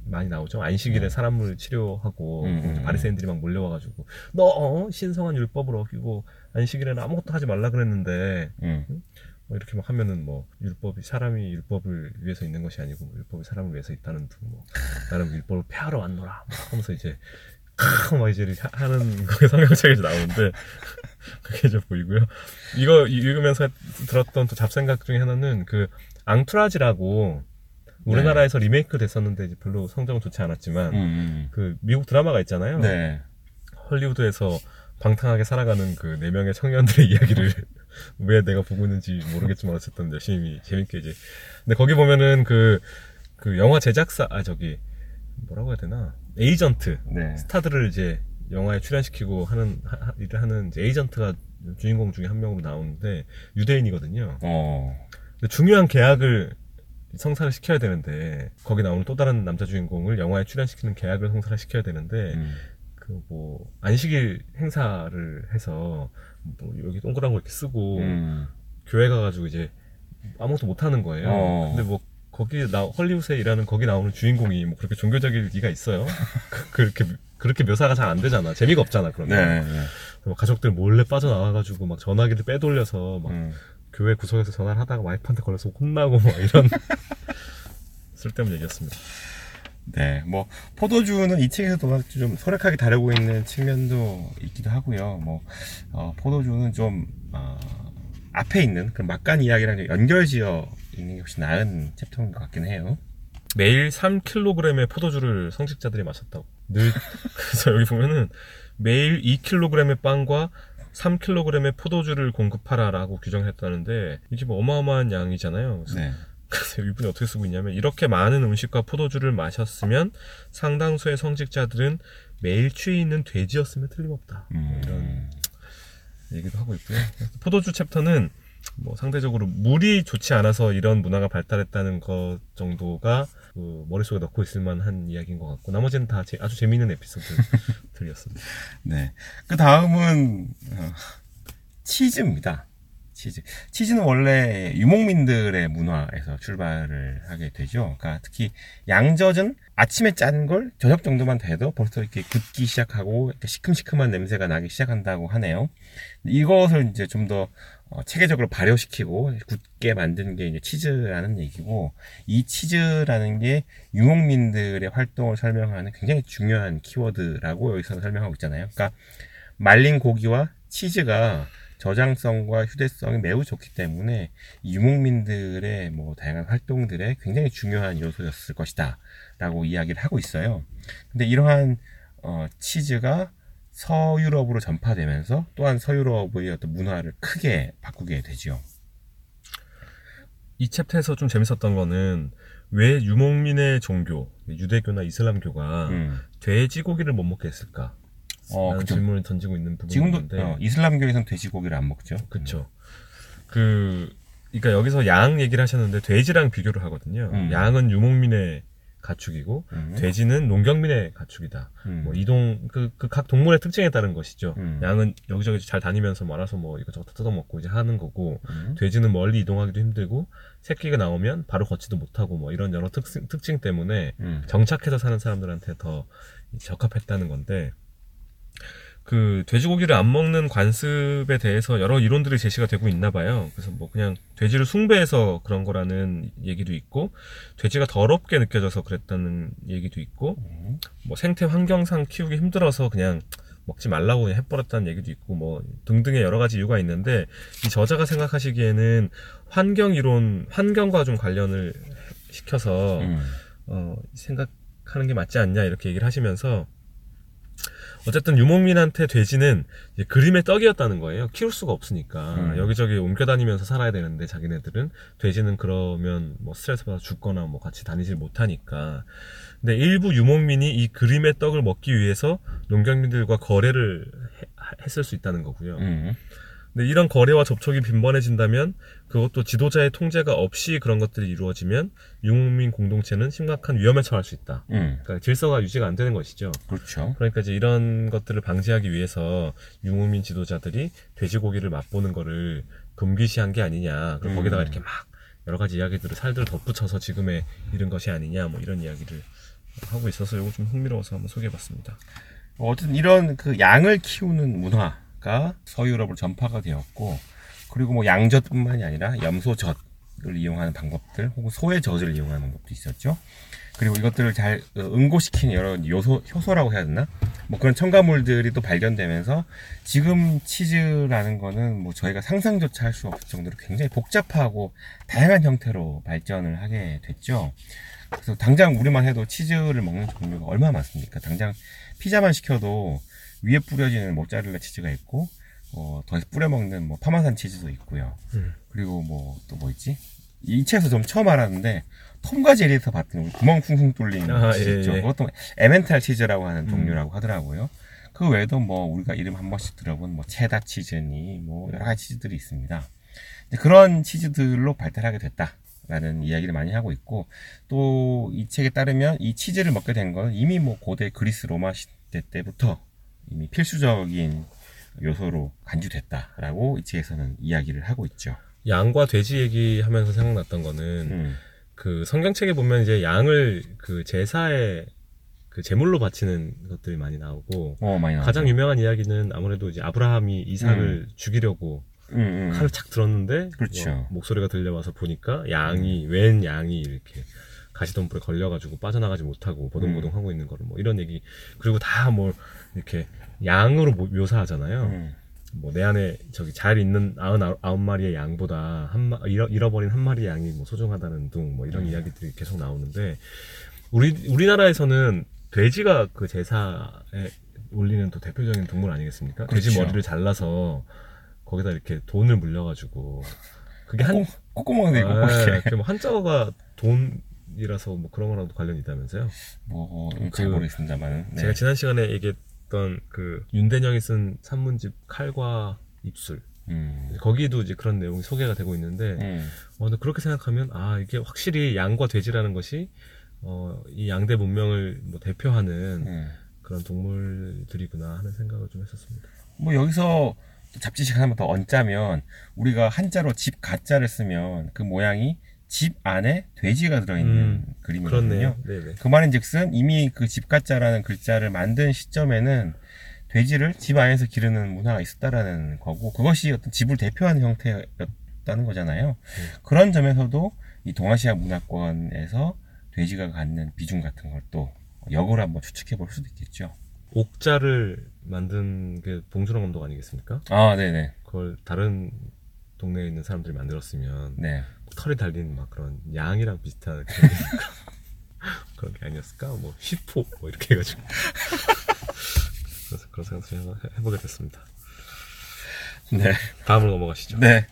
많이 나오죠 안식일에 사람을 치료하고
음, 음, 음.
바리새인들이 막 몰려와가지고 너 어? 신성한 율법을 어기고 안식일에는 아무것도 하지 말라 그랬는데
음.
뭐 이렇게 막 하면은 뭐 율법이 사람이 율법을 위해서 있는 것이 아니고 율법이 사람을 위해서 있다는 둥뭐 나는 율법을 폐하러 왔노라 막 하면서 이제 막 이제 하는 그게 성경책에서 나오는데 [laughs] 그게 이제 보이고요. 이거 읽으면서 들었던 또 잡생각 중에 하나는 그 앙투라지라고 우리나라에서 리메이크 됐었는데 별로 성적은 좋지 않았지만
음.
그 미국 드라마가 있잖아요.
네.
헐리우드에서 방탕하게 살아가는 그 네 명의 청년들의 [laughs] 이야기를 [laughs] 왜 내가 보고 있는지 모르겠지만 어쨌든 열심히 재밌게 이제 근데 거기 보면은 그그 영화 제작사 아 저기 뭐라고 해야 되나 에이전트
네.
스타들을 이제 영화에 출연시키고 하는 하- 하- 일을 하는 이제 에이전트가 주인공 중에 한 명으로 나오는데 유대인이거든요.
어.
근데 중요한 계약을 성사를 시켜야 되는데 거기 나오는 또 다른 남자 주인공을 영화에 출연시키는 계약을 성사를 시켜야 되는데
음.
그뭐 안식일 행사를 해서 뭐 여기 동그란 거 이렇게 쓰고
음.
교회 가가지고 이제 아무것도 못 하는 거예요.
어.
근데 뭐 거기 나 헐리우드에 일하는 거기 나오는 주인공이 뭐 그렇게 종교적일 리가 있어요? [laughs] 그- 그렇게 그렇게 묘사가 잘 안 되잖아. 재미가 없잖아. 그러면
네. 네.
뭐 가족들 몰래 빠져나와가지고 막 전화기를 빼돌려서 막
음.
교회 구석에서 전화를 하다가 와이프한테 걸려서 혼나고 막 이런 [laughs] 쓸데없는 얘기였습니다.
네, 뭐 포도주는 이 책에서도 좀 소략하게 다루고 있는 측면도 있기도 하고요. 뭐 어, 포도주는 좀 어, 앞에 있는 그 막간 이야기랑 좀 연결지어 있는 게 훨씬 나은 챕터인 것 같긴 해요.
매일 3kg의 포도주를 성직자들이 마셨다고. 늘 [laughs] 그래서 여기 보면은 매일 2kg의 빵과 3kg의 포도주를 공급하라라고 규정했다는데 이게 뭐 어마어마한 양이잖아요. 그래서
네, [laughs]
그래서 이분이 어떻게 쓰고 있냐면 이렇게 많은 음식과 포도주를 마셨으면 상당수의 성직자들은 매일 취해 있는 돼지였으면 틀림없다. 뭐 이런
음.
얘기도 하고 있고요. 포도주 챕터는 뭐 상대적으로 물이 좋지 않아서 이런 문화가 발달했다는 것 정도가 그 머릿속에 넣고 있을 만한 이야기인 것 같고 나머지는 다 제- 아주 재미있는 에피소드들이었습니다. [laughs]
네. 그 다음은 어, 치즈입니다. 치즈. 치즈는 원래 유목민들의 문화에서 출발을 하게 되죠. 그러니까 특히 양젖은 아침에 짠 걸 저녁 정도만 돼도 벌써 이렇게 굳기 시작하고 시큼시큼한 냄새가 나기 시작한다고 하네요. 이것을 이제 좀더 어, 체계적으로 발효시키고 굳게 만든 게 이제 치즈라는 얘기고 이 치즈라는 게 유목민들의 활동을 설명하는 굉장히 중요한 키워드라고 여기서 설명하고 있잖아요. 그러니까 말린 고기와 치즈가 저장성과 휴대성이 매우 좋기 때문에 이 유목민들의 뭐 다양한 활동들에 굉장히 중요한 요소였을 것이다 라고 이야기를 하고 있어요. 근데 이러한 어, 치즈가 서유럽으로 전파되면서 또한 서유럽의 어떤 문화를 크게 바꾸게 되죠.
이 챕터에서 좀 재밌었던 거는 왜 유목민의 종교, 유대교나 이슬람교가
음.
돼지고기를 못 먹게 했을까?
어, 그쵸.
질문을 던지고 있는 부분이
지금도 어, 이슬람교에서는 돼지고기를 안 먹죠.
그쵸. 그, 그러니까 여기서 양 얘기를 하셨는데 돼지랑 비교를 하거든요.
음.
양은 유목민의 가축이고
음.
돼지는 농경민의 가축이다.
음.
뭐 이동 그각 동물의 특징에 따른 것이죠.
음.
양은 여기저기 잘 다니면서 말아서 뭐 이것저것 뜯어먹고 이제 하는 거고
음.
돼지는 멀리 이동하기도 힘들고 새끼가 나오면 바로 걷지도 못하고 뭐 이런 여러 특징, 특징 때문에
음.
정착해서 사는 사람들한테 더 적합했다는 건데 그 돼지고기를 안 먹는 관습에 대해서 여러 이론들이 제시가 되고 있나 봐요. 그래서 뭐 그냥 돼지를 숭배해서 그런 거라는 얘기도 있고 돼지가 더럽게 느껴져서 그랬다는 얘기도 있고
음.
뭐 생태 환경상 키우기 힘들어서 그냥 먹지 말라고 그냥 해버렸다는 얘기도 있고 뭐 등등의 여러 가지 이유가 있는데 이 저자가 생각하시기에는 환경 이론 환경과 좀 관련을 시켜서
음.
어, 생각하는 게 맞지 않냐 이렇게 얘기를 하시면서 어쨌든 유목민한테 돼지는 그림의 떡이었다는 거예요. 키울 수가 없으니까
음.
여기저기 옮겨다니면서 살아야 되는데 자기네들은 돼지는 그러면 뭐 스트레스 받아 죽거나 뭐 같이 다니질 못하니까. 근데 일부 유목민이 이 그림의 떡을 먹기 위해서 농경민들과 거래를 해- 했을 수 있다는 거고요.
음.
근데 이런 거래와 접촉이 빈번해진다면 그것도 지도자의 통제가 없이 그런 것들이 이루어지면 유목민 공동체는 심각한 위험에 처할 수 있다.
음.
그러니까 질서가 유지가 안 되는 것이죠.
그렇죠.
그러니까 이제 이런 것들을 방지하기 위해서 유목민 지도자들이 돼지고기를 맛보는 거를 금기시한 게 아니냐. 그리고
음.
거기다가 이렇게 막 여러 가지 이야기들을 살들을 덧붙여서 지금에 이른 것이 아니냐. 뭐 이런 이야기를 하고 있어서 이거 좀 흥미로워서 한번 소개해봤습니다.
어쨌든 이런 그 양을 키우는 문화 가 서유럽으로 전파가 되었고 그리고 뭐 양젖뿐만이 아니라 염소젖을 이용하는 방법들 혹은 소의 젖을 이용하는 방법도 있었죠. 그리고 이것들을 잘 어, 응고시키는 여러 요소 효소라고 해야 되나? 뭐 그런 첨가물들이 또 발견되면서 지금 치즈라는 거는 뭐 저희가 상상조차 할 수 없을 정도로 굉장히 복잡하고 다양한 형태로 발전을 하게 됐죠. 그래서 당장 우리만 해도 치즈를 먹는 종류가 얼마나 많습니까? 당장 피자만 시켜도 위에 뿌려지는 모짜렐라 치즈가 있고 어, 더 뿌려 먹는 뭐 파마산 치즈도 있고요.
음.
그리고 뭐 또뭐 있지? 이 책에서 좀 처음 알았는데 톰과 제리에서 봤던 구멍 쿵쿵 뚫린
아,
치즈
예,
있죠.
예.
그것도 에멘탈 치즈라고 하는
음.
종류라고 하더라고요. 그 외에도 뭐 우리가 이름 한 번씩 들어본 뭐 체다 치즈니 뭐 여러 가지 치즈들이 있습니다. 근데 그런 치즈들로 발달하게 됐다라는 이야기를 많이 하고 있고 또 이 책에 따르면 이 치즈를 먹게 된 건 이미 뭐 고대 그리스 로마 시대 때부터 이미 필수적인 요소로 간주됐다라고 이 책에서는 이야기를 하고 있죠.
양과 돼지 얘기하면서 생각났던 거는
음.
그 성경책에 보면 이제 양을 그 제사에 그 제물로 바치는 것들이 많이 나오고
어 많이.
가장 유명한 이야기는 아무래도 이제 아브라함이 이삭을 죽이려고
음, 음.
칼을 착 들었는데
그렇죠.
뭐 목소리가 들려와서 보니까 양이 웬 양이 이렇게 가시덤불에 걸려가지고 빠져나가지 못하고 보동보동 하고 있는 거를 뭐 이런 얘기 그리고 다뭐 이렇게 양으로 모- 묘사하잖아요.
음.
뭐내 안에 저기 잘 있는 아흔 아홉 마리의 양보다 한 마, 잃어, 잃어 버린 한 마리의 양이 뭐 소중하다는 둥 뭐 이런
음.
이야기들이 계속 나오는데 우리 우리나라에서는 돼지가 그 제사에 올리는 또 대표적인 동물 아니겠습니까? 돼지
그렇죠.
머리를 잘라서 거기다 이렇게 돈을 물려가지고 그게 한
있고
네,
이렇게
그뭐 한자어가 돈이라서 뭐 그런 거랑도 관련이 있다면서요?
뭐잘
그
모르겠습니다만은 네.
제가 지난 시간에 얘기 했던 그 윤대영이 쓴 산문집 칼과 입술
음.
거기도 이제 그런 내용이 소개가 되고 있는데
음.
어, 그렇게 생각하면 아 이게 확실히 양과 돼지라는 것이 어, 이 양대 문명을 뭐 대표하는
음.
그런 동물들이구나 하는 생각을 좀 했었습니다.
뭐 여기서 또 잡지식 하나만 더 얹자면 우리가 한자로 집 가자를 쓰면 그 모양이 집 안에 돼지가 들어있는
음,
그림이거든요.
그
말인즉슨 이미 그 집가짜라는 글자를 만든 시점에는 돼지를 집 안에서 기르는 문화가 있었다라는 거고 그것이 어떤 집을 대표하는 형태였다는 거잖아요. 그런 점에서도 이 동아시아 문화권에서 돼지가 갖는 비중 같은 걸 또 역으로 한번 추측해 볼 수도 있겠죠.
옥자를 만든 게 봉준호 감독 아니겠습니까?
아, 네네.
그걸 다른 동네에 있는 사람들이 만들었으면
네.
털이 달린 막 그런 양이랑 비슷한 그런, [laughs] 그런 게 아니었을까? 뭐 휘포 뭐 이렇게 해가지고 그래서 그런 생각을 해보- 해보게 됐습니다.
네.
다음으로 넘어가시죠.
네.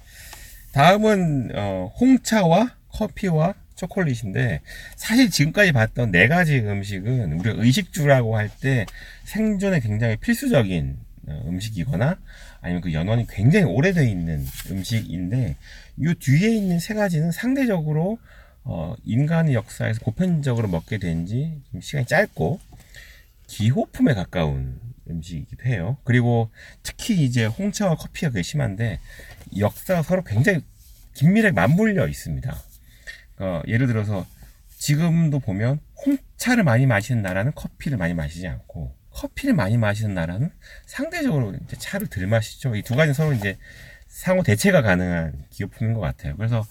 다음은 어, 홍차와 커피와 초콜릿인데 사실 지금까지 봤던 네 가지 음식은 우리가 의식주라고 할 때 생존에 굉장히 필수적인 어, 음식이거나 아니면 그 연원이 굉장히 오래돼 있는 음식인데 이 뒤에 있는 세 가지는 상대적으로 어, 인간의 역사에서 보편적으로 먹게 된 지 시간이 짧고 기호품에 가까운 음식이기도 해요. 그리고 특히 이제 홍차와 커피가 그게 심한데 역사가 서로 굉장히 긴밀하게 맞물려 있습니다. 어, 예를 들어서 지금도 보면 홍차를 많이 마시는 나라는 커피를 많이 마시지 않고 커피를 많이 마시는 나라는 상대적으로 이제 차를 덜 마시죠. 이 두 가지는 서로 이제 상호 대체가 가능한 기호품인 것 같아요. 그래서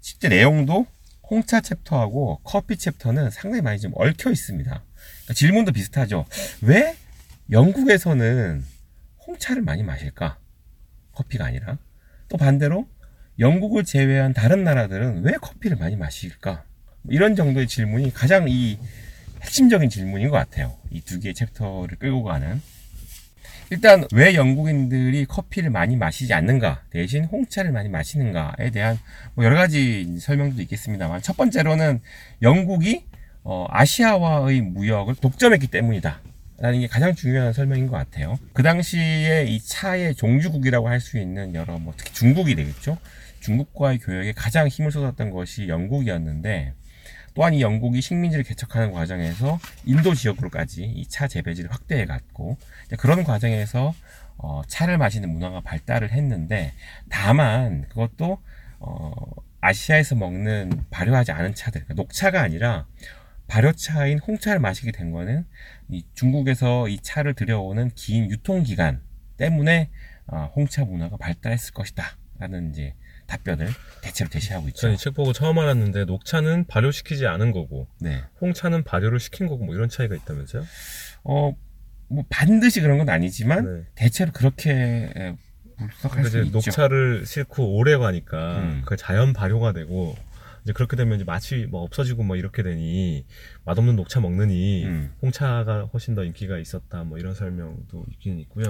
실제 내용도 홍차 챕터하고 커피 챕터는 상당히 많이 좀 얽혀 있습니다. 그러니까 질문도 비슷하죠. 왜 영국에서는 홍차를 많이 마실까? 커피가 아니라. 또 반대로 영국을 제외한 다른 나라들은 왜 커피를 많이 마실까? 뭐 이런 정도의 질문이 가장 이 핵심적인 질문인 것 같아요. 이 두 개의 챕터를 끌고 가는. 일단 왜 영국인들이 커피를 많이 마시지 않는가 대신 홍차를 많이 마시는가에 대한 뭐 여러 가지 설명도 있겠습니다만 첫 번째로는 영국이 어, 아시아와의 무역을 독점했기 때문이다. 라는 게 가장 중요한 설명인 것 같아요. 그 당시에 이 차의 종주국이라고 할 수 있는 여러 뭐 특히 중국이 되겠죠. 중국과의 교역에 가장 힘을 쏟았던 것이 영국이었는데 또한 이 영국이 식민지를 개척하는 과정에서 인도 지역으로까지 이 차 재배지를 확대해 갔고 그런 과정에서 어, 차를 마시는 문화가 발달을 했는데 다만 그것도 어, 아시아에서 먹는 발효하지 않은 차들 그러니까 녹차가 아니라 발효차인 홍차를 마시게 된 거는 이 중국에서 이 차를 들여오는 긴 유통 기간 때문에 어, 홍차 문화가 발달했을 것이다 라는 이제 답변을 대체로 제시하고 있죠.
저는 이 책 보고 처음 알았는데 녹차는 발효시키지 않은 거고
네.
홍차는 발효를 시킨 거고 뭐 이런 차이가 있다면서요?
어, 뭐 반드시 그런 건 아니지만
네.
대체로 그렇게 에, 분석할
그러니까
수
이제
있죠.
녹차를 싣고 오래 가니까
음.
그 자연 발효가 되고 이제 그렇게 되면 이제 맛이 뭐 없어지고 뭐 이렇게 되니 맛없는 녹차 먹느니
음.
홍차가 훨씬 더 인기가 있었다 뭐 이런 설명도 있긴 있고요.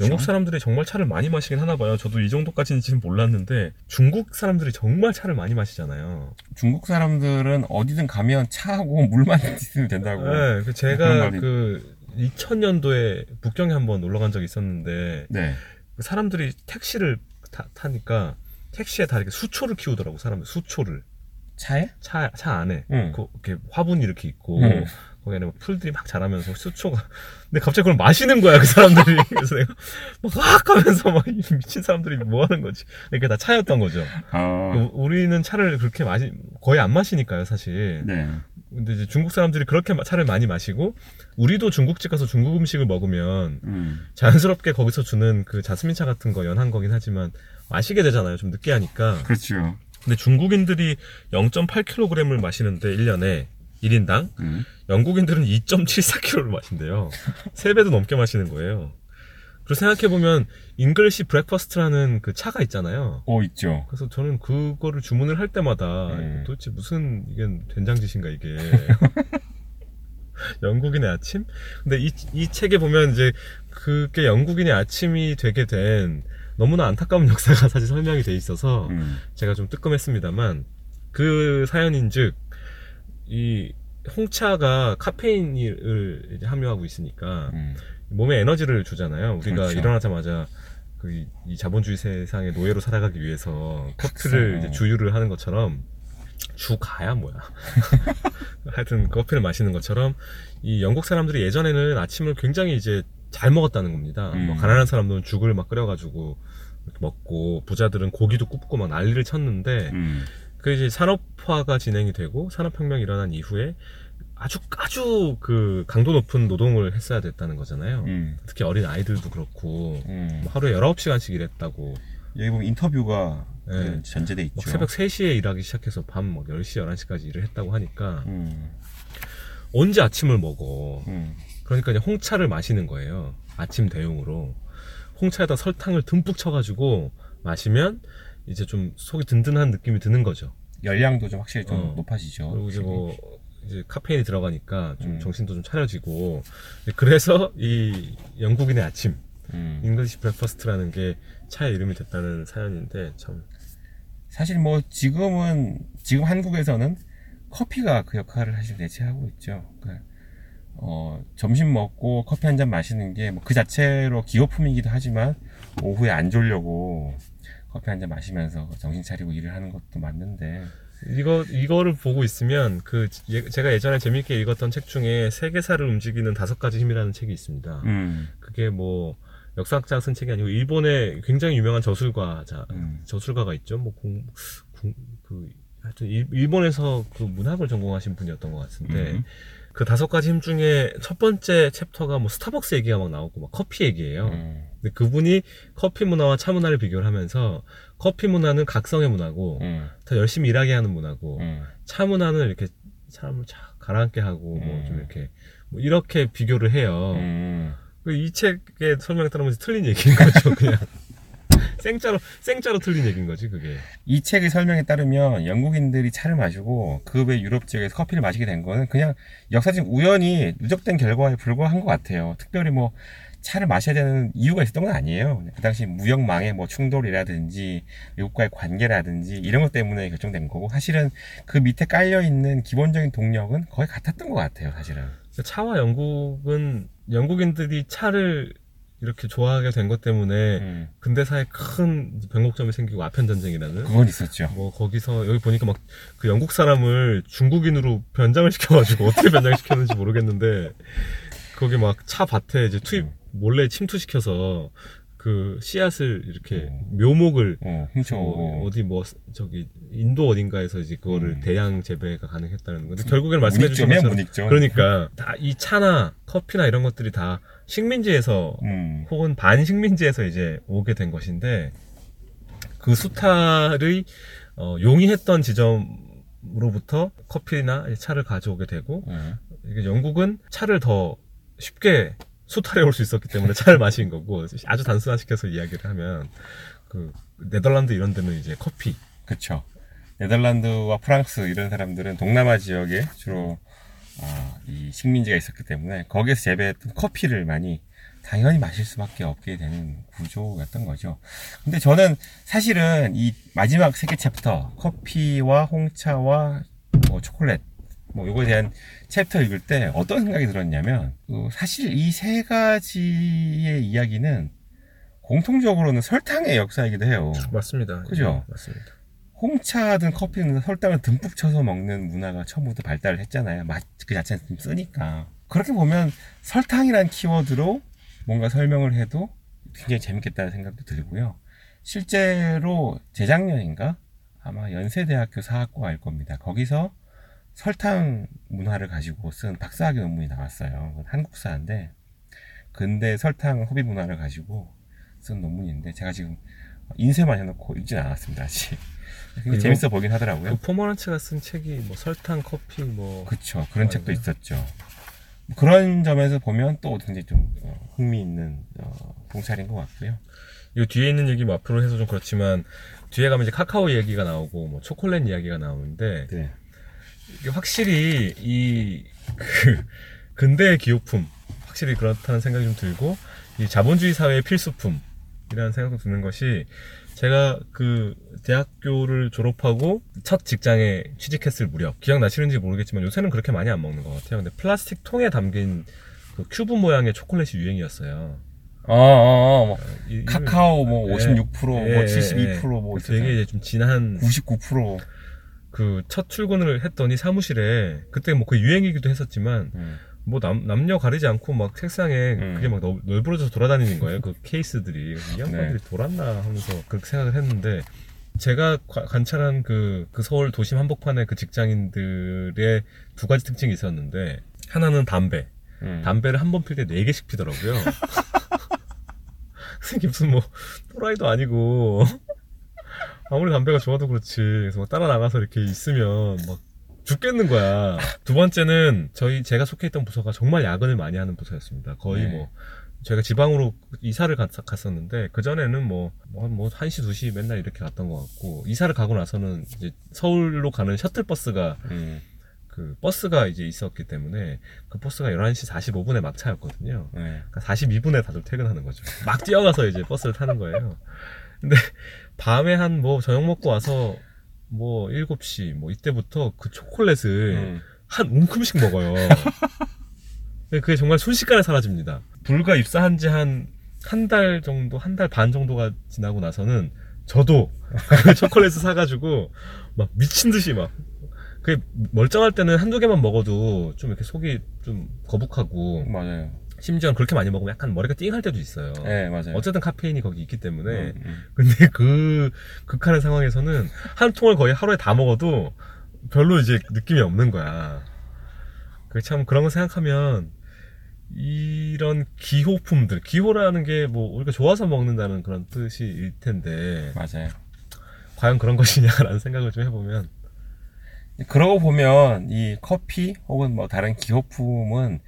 영국 사람들이 정말 차를 많이 마시긴 하나 봐요. 저도 이 정도까지는 지금 몰랐는데 중국 사람들이 정말 차를 많이 마시잖아요.
중국 사람들은 어디든 가면 차하고 [laughs] 물만 있으면 된다고.
네, 그
그런
제가 그 2000년도에 북경에 한번 놀러 간 적이 있었는데
네.
그 사람들이 택시를 타, 타니까 택시에 다 이렇게 수초를 키우더라고 사람들 수초를
차에?
차, 차 안에
응.
그, 이렇게 화분이 이렇게 있고
응.
거기 안에 막 풀들이 막 자라면서 수초가 [laughs] 근데 갑자기 그걸 마시는 거야 그 사람들이 [laughs] 그래서 내가 막악 하면서 막이 미친 사람들이 뭐 하는 거지 이게 다 차였던 거죠
아,
우- 우리는 차를 그렇게 마시 거의 안 마시니까요 사실
네.
근데 이제 중국 사람들이 그렇게 마- 차를 많이 마시고 우리도 중국집 가서 중국 음식을 먹으면
음.
자연스럽게 거기서 주는 그 자스민차 같은 거 연한 거긴 하지만 마시게 되잖아요 좀 느끼하니까
그렇죠.
근데 중국인들이 0.8kg을 마시는데 1년에 1인당
음.
영국인들은 2.74kg를 마신대요. 3배도 넘게 마시는 거예요. 그리고 생각해보면 English breakfast라는 그 차가 있잖아요.
오, 있죠.
그래서 저는 그거를 주문을 할 때마다
음.
도대체 무슨 이게 된장짓인가 이게. [laughs] 영국인의 아침? 근데 이, 이 책에 보면 이제 그게 영국인의 아침이 되게 된 너무나 안타까운 [laughs] 역사가 사실 설명이 돼 있어서
음.
제가 좀 뜨끔했습니다만 그 사연인즉 이 홍차가 카페인을 이제 함유하고 있으니까
음.
몸에 에너지를 주잖아요. 우리가
그렇죠.
일어나자마자 그 이- 이 자본주의 세상의 노예로 살아가기 위해서 커피를. 이제 주유를 하는 것처럼 주 가야 뭐야. [laughs] 하여튼 커피를 마시는 것처럼 이 영국 사람들이 예전에는 아침을 굉장히 이제 잘 먹었다는 겁니다.
음.
뭐 가난한 사람들은 죽을 막 끓여가지고 먹고 부자들은 고기도 굽고 막 난리를 쳤는데
음.
그 이제 산업화가 진행이 되고 산업혁명이 일어난 이후에 아주 아주 그 강도 높은 노동을 했어야 됐다는 거잖아요.
음.
특히 어린 아이들도 그렇고
음.
뭐 하루에 19시간씩 일했다고
여기 보면 인터뷰가
네.
그 전제돼 있죠.
막 새벽 3시에 일하기 시작해서 밤막 10시, 11시까지 일을 했다고 하니까
음.
언제 아침을 먹어.
음.
그러니까 그냥 홍차를 마시는 거예요. 아침 대용으로. 홍차에다 설탕을 듬뿍 쳐가지고 마시면 이제 좀 속이 든든한 느낌이 드는 거죠.
열량도 좀 확실히 좀
어.
높아지죠.
그리고 이제 뭐 이제 카페인이 들어가니까 좀
음.
정신도 좀 차려지고 그래서 이 영국인의 아침
음.
English breakfast라는 게 차의 이름이 됐다는 사연인데 참
사실 뭐 지금은 지금 한국에서는 커피가 그 역할을 사실 대체하고 있죠. 그러니까 어, 점심 먹고 커피 한 잔 마시는 게 뭐 그 자체로 기호품이기도 하지만 오후에 안 졸려고 커피 한 잔 마시면서 정신 차리고 일을 하는 것도 맞는데
이거 이거를 보고 있으면 그 예- 제가 예전에 재미있게 읽었던 책 중에 세계사를 움직이는 다섯 가지 힘이라는 책이 있습니다.
음.
그게 뭐 역사학자가 쓴 책이 아니고 일본의 굉장히 유명한 저술가자
음.
저술가가 있죠. 뭐 공, 공- 그 하여튼 일- 일본에서 그 문학을 전공하신 분이었던 것 같은데
음.
그 다섯 가지 힘 중에 첫 번째 챕터가 뭐 스타벅스 얘기가 막 나오고 막 커피 얘기예요.
음.
근데 그분이 커피 문화와 차 문화를 비교를 하면서 커피 문화는 각성의 문화고
음.
더 열심히 일하게 하는 문화고
음.
차 문화는 이렇게 사람을 쫙 가라앉게 하고 뭐좀
음.
이렇게 뭐 이렇게 비교를 해요.
음.
그이 책의 설명에 따르면 틀린 얘기인 거죠, 그냥. [laughs] 생짜로, 생짜로 틀린 얘기인 거지, 그게.
이 책의 설명에 따르면 영국인들이 차를 마시고 그 외 유럽 지역에서 커피를 마시게 된 거는 그냥 역사적 우연히 누적된 결과에 불과한 것 같아요. 특별히 뭐 차를 마셔야 되는 이유가 있었던 건 아니에요. 그 당시 무역망의 뭐 충돌이라든지 외국과의 관계라든지 이런 것 때문에 결정된 거고 사실은 그 밑에 깔려 있는 기본적인 동력은 거의 같았던 것 같아요. 사실은.
차와 영국은, 영국인들이 차를 이렇게 좋아하게 된 것 때문에
음,
근대사에 큰 변곡점이 생기고 아편 전쟁이라는.
그건 있었죠.
뭐 거기서 여기 보니까 막 그 영국 사람을 중국인으로 변장을 시켜가지고 [laughs] 어떻게 변장시켰는지 모르겠는데 거기 막 차 밭에 이제 투입 몰래 침투시켜서 그 씨앗을 이렇게
음.
묘목을
어,
어. 어디 뭐 저기 인도 어딘가에서 이제 그거를
음.
대양 재배가 가능했다는 건데 결국에는 말씀해 주신 것처럼
문익점.
그러니까 다 이 차나 커피나 이런 것들이 다 식민지에서
음,
혹은 반식민지에서 이제 오게 된 것인데 그 수탈의 어, 용이했던 지점으로부터 커피나 차를 가져오게 되고
음,
영국은 차를 더 쉽게 수탈해 올수 있었기 때문에 차를 마신 거고 아주 단순화시켜서 이야기를 하면 그 네덜란드 이런 데는 이제 커피
그쵸. 네덜란드와 프랑스 이런 사람들은 동남아 지역에 주로 아, 이 식민지가 있었기 때문에 거기에서 재배했던 커피를 많이 당연히 마실 수밖에 없게 되는 구조였던 거죠. 근데 저는 사실은 이 마지막 세개 챕터 커피와 홍차와 뭐 초콜릿 뭐 요거에 대한 챕터 읽을 때 어떤 생각이 들었냐면 그 사실 이 세 가지의 이야기는 공통적으로는 설탕의 역사이기도 해요.
맞습니다.
그죠?
예, 맞습니다.
홍차든 커피든 설탕을 듬뿍 쳐서 먹는 문화가 처음부터 발달을 했잖아요. 맛 그 자체는 좀 쓰니까. 그렇게 보면 설탕이란 키워드로 뭔가 설명을 해도 굉장히 재밌겠다는 생각도 들고요. 실제로 재작년인가 아마 연세대학교 사학과 일 겁니다. 거기서 설탕 문화를 가지고 쓴 박사학위 논문이 나왔어요. 한국사인데 근대 설탕 허비 문화를 가지고 쓴 논문인데 제가 지금 인쇄만 해놓고 읽진 않았습니다. 아직. 굉장히 재밌어 보긴 하더라고요.
그 포머란츠가 쓴 책이 뭐 설탕, 커피 뭐
그쵸. 그런
아,
책도? 있었죠. 그런 점에서 보면 또 굉장히 좀 어, 흥미 있는 어, 봉찰인 것 같고요.
이 뒤에 있는 얘기 뭐 앞으로 해서 좀 그렇지만 뒤에 가면 이제 카카오 얘기가 나오고 뭐 초콜릿 이야기가 나오는데
네.
확실히 이 그 [laughs] 근대의 기호품 확실히 그렇다는 생각이 좀 들고 이 자본주의 사회의 필수품 이라는 생각도 드는 것이 제가 그 대학교를 졸업하고 첫 직장에 취직했을 무렵 기억나시는지 모르겠지만 요새는 그렇게 많이 안 먹는 것 같아요. 근데 플라스틱 통에 담긴 그 큐브 모양의 초콜릿이 유행이었어요.
어, 어, 어, 뭐
이-
카카오 뭐
예.
56%, 뭐
예,
72%뭐
예. 되게 이제 좀 진한
99%.
그 첫 출근을 했더니 사무실에 그때 뭐 그 유행이기도 했었지만
음.
뭐 남, 남녀 가리지 않고 막 책상에
음.
그게 막 널- 널브러져서 돌아다니는 거예요. 그 케이스들이. 이 양반들이
네.
돌았나 하면서 그렇게 생각을 했는데 제가 과- 관찰한 그, 그 서울 도심 한복판의 그 직장인들의 두 가지 특징이 있었는데 하나는 담배.
음.
담배를 한 번 필 때 네 개씩 피더라고요. [laughs] 이게 무슨 뭐 또라이도 아니고 아무리 담배가 좋아도 그렇지. 그래서 막 따라 나가서 이렇게 있으면 막 죽겠는 거야. 두 번째는 저희 제가 속해 있던 부서가 정말 야근을 많이 하는 부서였습니다. 거의
네.
뭐 저희가 지방으로 이사를 갔, 었는데 그 전에는 뭐, 뭐, 한 뭐, 1시, 2시 맨날 이렇게 갔던 것 같고, 이사를 가고 나서는 이제 서울로 가는 셔틀 버스가
음.
그 버스가 이제 있었기 때문에 그 버스가 11시 45분에 막차였거든요.
네.
그러니까 42분에 다들 퇴근하는 거죠. 막 뛰어가서 이제 버스를 타는 거예요. 근데 밤에 한 뭐 저녁 먹고 와서 뭐 7시 뭐 이때부터 그 초콜릿을
음.
한 움큼씩 먹어요. 근데 [laughs] 그게 정말 순식간에 사라집니다. 불과 입사한 지 한 한 달 정도, 한 달 반 정도가 지나고 나서는 저도 그 [laughs] 초콜릿을 사가지고 막 미친 듯이 막 그게 멀쩡할 때는 한두 개만 먹어도 좀 이렇게 속이 좀 거북하고
맞아요.
심지어 그렇게 많이 먹으면 약간 머리가 띵할 때도 있어요.
네, 맞아요.
어쨌든 카페인이 거기 있기 때문에
음, 음. [laughs]
근데 그 극한의 상황에서는 한 통을 거의 하루에 다 먹어도 별로 이제 느낌이 없는 거야. 그 참 그런 거 생각하면 이런 기호품들, 기호라는 게 뭐 우리가 좋아서 먹는다는 그런 뜻일 텐데
맞아요.
과연 그런 것이냐라는 생각을 좀 해보면
그러고 보면 이 커피 혹은 뭐 다른 기호품은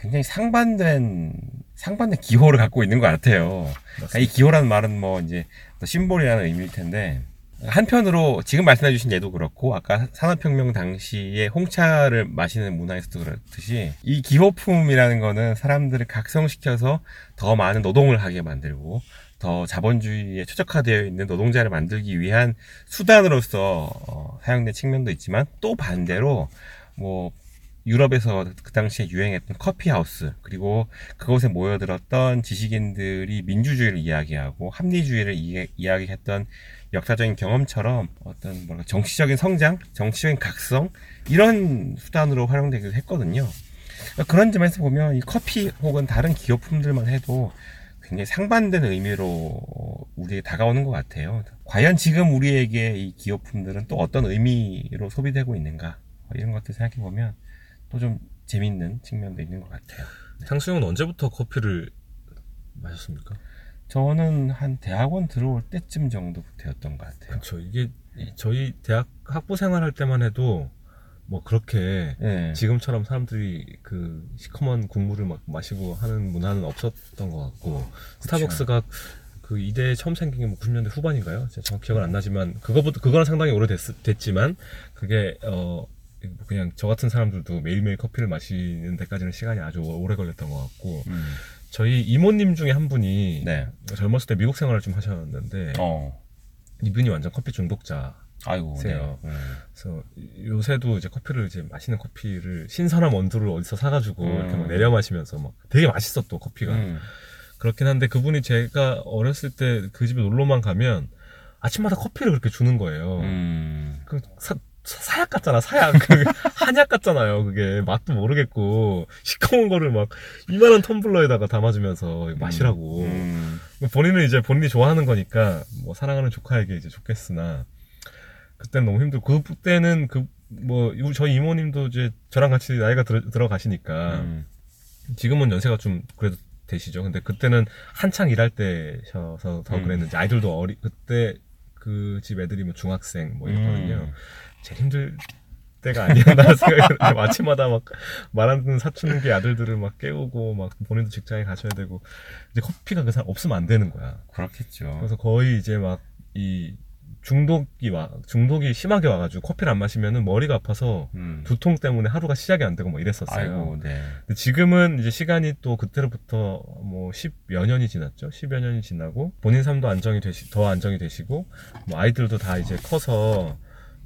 굉장히 상반된 상반된 기호를 갖고 있는 것 같아요. 그러니까 이 기호라는 말은 뭐 이제 또 symbol이라는 의미일 텐데 한편으로 지금 말씀해주신 예도 그렇고 아까 산업혁명 당시에 홍차를 마시는 문화에서도 그렇듯이 이 기호품이라는 거는 사람들을 각성시켜서 더 많은 노동을 하게 만들고 더 자본주의에 최적화되어 있는 노동자를 만들기 위한 수단으로서 어, 사용된 측면도 있지만 또 반대로 뭐 유럽에서 그 당시에 유행했던 커피하우스 그리고 그곳에 모여들었던 지식인들이 민주주의를 이야기하고 합리주의를 이, 이야 기했던 역사적인 경험처럼 어떤 뭐랄까 정치적인 성장, 정치적인 각성 이런 수단으로 활용되기도 했거든요. 그러니까 그런 점에서 보면 이 커피 혹은 다른 기호품들만 해도 굉장히 상반된 의미로 우리에게 다가오는 것 같아요. 과연 지금 우리에게 이 기호품들은 또 어떤 의미로 소비되고 있는가 이런 것들 생각해 보면 또 좀 재밌는 측면도 있는 것 같아요.
상수형은 언제부터 커피를 마셨습니까?
저는 한 대학원 들어올 때쯤 정도부터였던 것 같아요.
그렇죠. 이게 이- 저희 대학 학부 생활할 때만 해도 뭐 그렇게
네.
지금처럼 사람들이 그 시커먼 국물을 막 마시고 하는 문화는 없었던 것 같고 스타벅스가 그 이대 처음 생긴 게 뭐 90년대 후반인가요? 제가 정확히 기억은 안 나지만 그거보다 그거랑 상당히 오래됐지만 그게 어 그냥 저 같은 사람들도 매일매일 커피를 마시는 데까지는 시간이 아주 오래 걸렸던 것 같고
음.
저희 이모님 중에 한 분이
네.
젊었을 때 미국 생활을 좀 하셨는데
어.
이분이 완전 커피 중독자
아이고.
세요.
네.
그래서 요새도 이제 커피를 이제 맛있는 커피를 신선한 원두를 어디서 사가지고
음.
이렇게 막 내려 마시면서 막 되게 맛있어 또 커피가
음.
그렇긴 한데 그분이 제가 어렸을 때 그 집에 놀러만 가면 아침마다 커피를 그렇게 주는 거예요.
음.
그 사, 사- 사약 같잖아 사약 그 [laughs] 한약 같잖아요 그게 맛도 모르겠고 시커먼 거를 막 이만한 텀블러에다가 담아주면서 마시라고
음.
본인은 이제 본인이 좋아하는 거니까 뭐 사랑하는 조카에게 이제 좋겠으나 그때는 너무 힘들고 그때는 그 뭐 저희 이모님도 이제 저랑 같이 나이가 들, 들어가시니까
음.
지금은 연세가 좀 그래도 되시죠. 근데 그때는 한창 일할 때셔서 더
음.
그랬는지 아이들도 어리 그때 그 집 애들이 뭐 중학생 뭐 이랬거든요.
음.
제일 힘들 때가 아니었나 [laughs] 들어요. 아침마다 막 말 안 듣는 사춘기 아들들을 막 깨우고 막 본인도 직장에 가셔야 되고 이제 커피가 그 사람 없으면 안 되는 거야.
그렇겠죠.
그래서 거의 이제 막 이 중독이 와 중독이 심하게 와가지고 커피를 안 마시면은 머리가 아파서
음.
두통 때문에 하루가 시작이 안 되고 뭐 이랬었어요.
아이고, 네.
근데 지금은 이제 시간이 또 그때로부터 뭐 10여 년이 지났죠. 10여 년이 지나고 본인 삶도 안정이 되시, 더 안정이 되시고 뭐 아이들도 다 이제 커서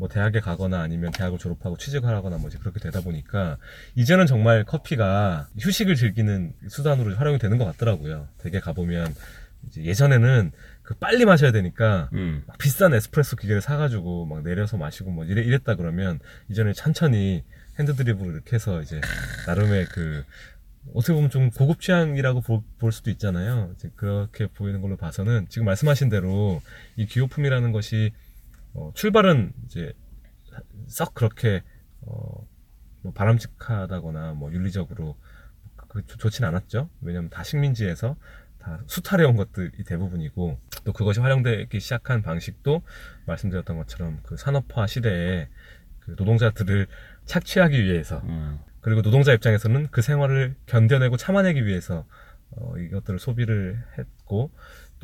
뭐 대학에 가거나 아니면 대학을 졸업하고 취직을 하거나 뭐 이제 그렇게 되다 보니까 이제는 정말 커피가 휴식을 즐기는 수단으로 활용이 되는 것 같더라고요. 댁에 가보면 이제 예전에는 그 빨리 마셔야 되니까
음.
막 비싼 에스프레소 기계를 사가지고 막 내려서 마시고 뭐 이래, 이랬다 그러면 이제는 천천히 핸드드립으로 이렇게 해서 이제 나름의 그 어떻게 보면 좀 고급 취향이라고 보- 볼 수도 있잖아요. 이제 그렇게 보이는 걸로 봐서는 지금 말씀하신 대로 이 기호품이라는 것이 어, 출발은 이제 썩 그렇게 어, 뭐 바람직하다거나 뭐 윤리적으로 그 좋- 좋진 않았죠. 왜냐하면 다 식민지에서 다 수탈해온 것들이 대부분이고 또 그것이 활용되기 시작한 방식도 말씀드렸던 것처럼 그 산업화 시대에 그 노동자들을 착취하기 위해서
음.
그리고 노동자 입장에서는 그 생활을 견뎌내고 참아내기 위해서 어, 이것들을 소비를 했고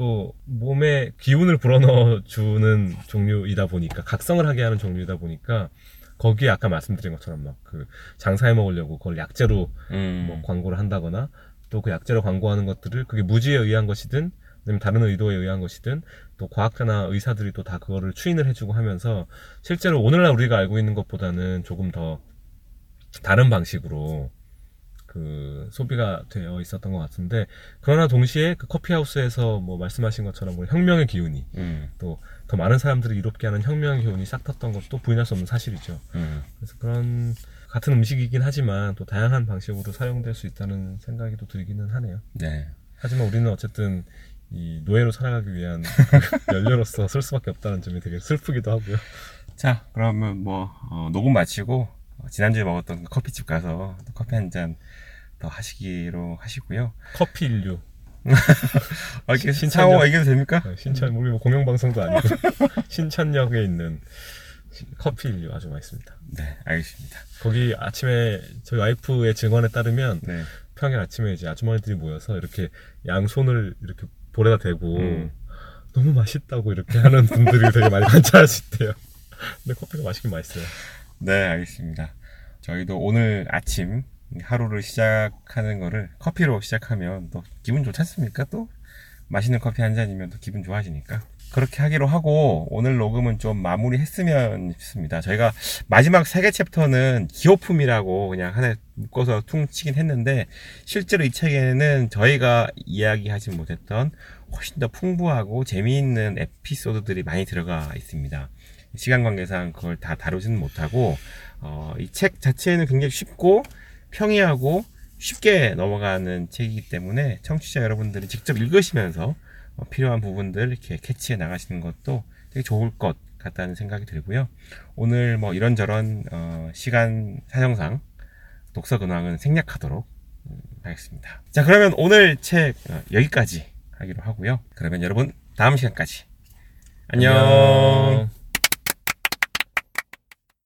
또 몸에 기운을 불어넣어 주는 종류이다 보니까 각성을 하게 하는 종류이다 보니까 거기에 아까 말씀드린 것처럼 막 그 장사해 먹으려고 그걸 약재로
음.
뭐 광고를 한다거나 또 그 약재로 광고하는 것들을 그게 무지에 의한 것이든 아니면 다른 의도에 의한 것이든 또 과학자나 의사들이 또 다 그거를 추인을 해주고 하면서 실제로 오늘날 우리가 알고 있는 것보다는 조금 더 다른 방식으로 그 소비가 되어 있었던 것 같은데 그러나 동시에 그 커피하우스에서 뭐 말씀하신 것처럼 뭐 혁명의 기운이
음.
또더 많은 사람들을 이롭게 하는 혁명의 기운이 싹 텄던 것도 부인할 수 없는 사실이죠.
음.
그래서 그런 같은 음식이긴 하지만 또 다양한 방식으로 사용될 수 있다는 생각이 또 들기는 하네요.
네.
하지만 우리는 어쨌든 이 노예로 살아가기 위한 그 연료로서 쓸 수밖에 없다는 점이 되게 슬프기도 하고요.
자, 그러면 뭐, 어, 녹음 마치고, 어, 지난주에 먹었던 커피집 가서 또 커피 한 잔 더 하시기로 하시고요.
커피 인류. [laughs]
아, 이렇게
신-
상호가
신천역.
얘기해도 됩니까?
네, 신천 우리 뭐 공영 방송도 아니고 [laughs] 신천역에 있는 시- 커피 인류 아주 맛있습니다.
네, 알겠습니다.
거기 아침에 저희 와이프의 증언에 따르면
네.
평일 아침에 이제 아주머니들이 모여서 이렇게 양손을 이렇게 볼에다 대고
음.
너무 맛있다고 이렇게 하는 분들이 되게 많이 있대요. [laughs] 근데 커피가 맛있긴 맛있어요.
네, 알겠습니다. 저희도 오늘 아침 하루를 시작하는 거를 커피로 시작하면 또 기분 좋지 않습니까? 또 맛있는 커피 한 잔이면 또 기분 좋아지니까. 그렇게 하기로 하고 오늘 녹음은 좀 마무리했으면 싶습니다. 저희가 마지막 세 개 챕터는 기호품이라고 그냥 하나 묶어서 퉁치긴 했는데 실제로 이 책에는 저희가 이야기하지 못했던 훨씬 더 풍부하고 재미있는 에피소드들이 많이 들어가 있습니다. 시간 관계상 그걸 다 다루지는 못하고 어, 이 책 자체는 굉장히 쉽고 평이하고 쉽게 넘어가는 책이기 때문에 청취자 여러분들이 직접 읽으시면서 어, 필요한 부분들 이렇게 캐치해 나가시는 것도 되게 좋을 것 같다는 생각이 들고요. 오늘 뭐 이런저런 어, 시간 사정상 독서 근황은 생략하도록 음, 하겠습니다. 자 그러면 오늘 책 어, 여기까지 하기로 하고요. 그러면 여러분 다음 시간까지 안녕.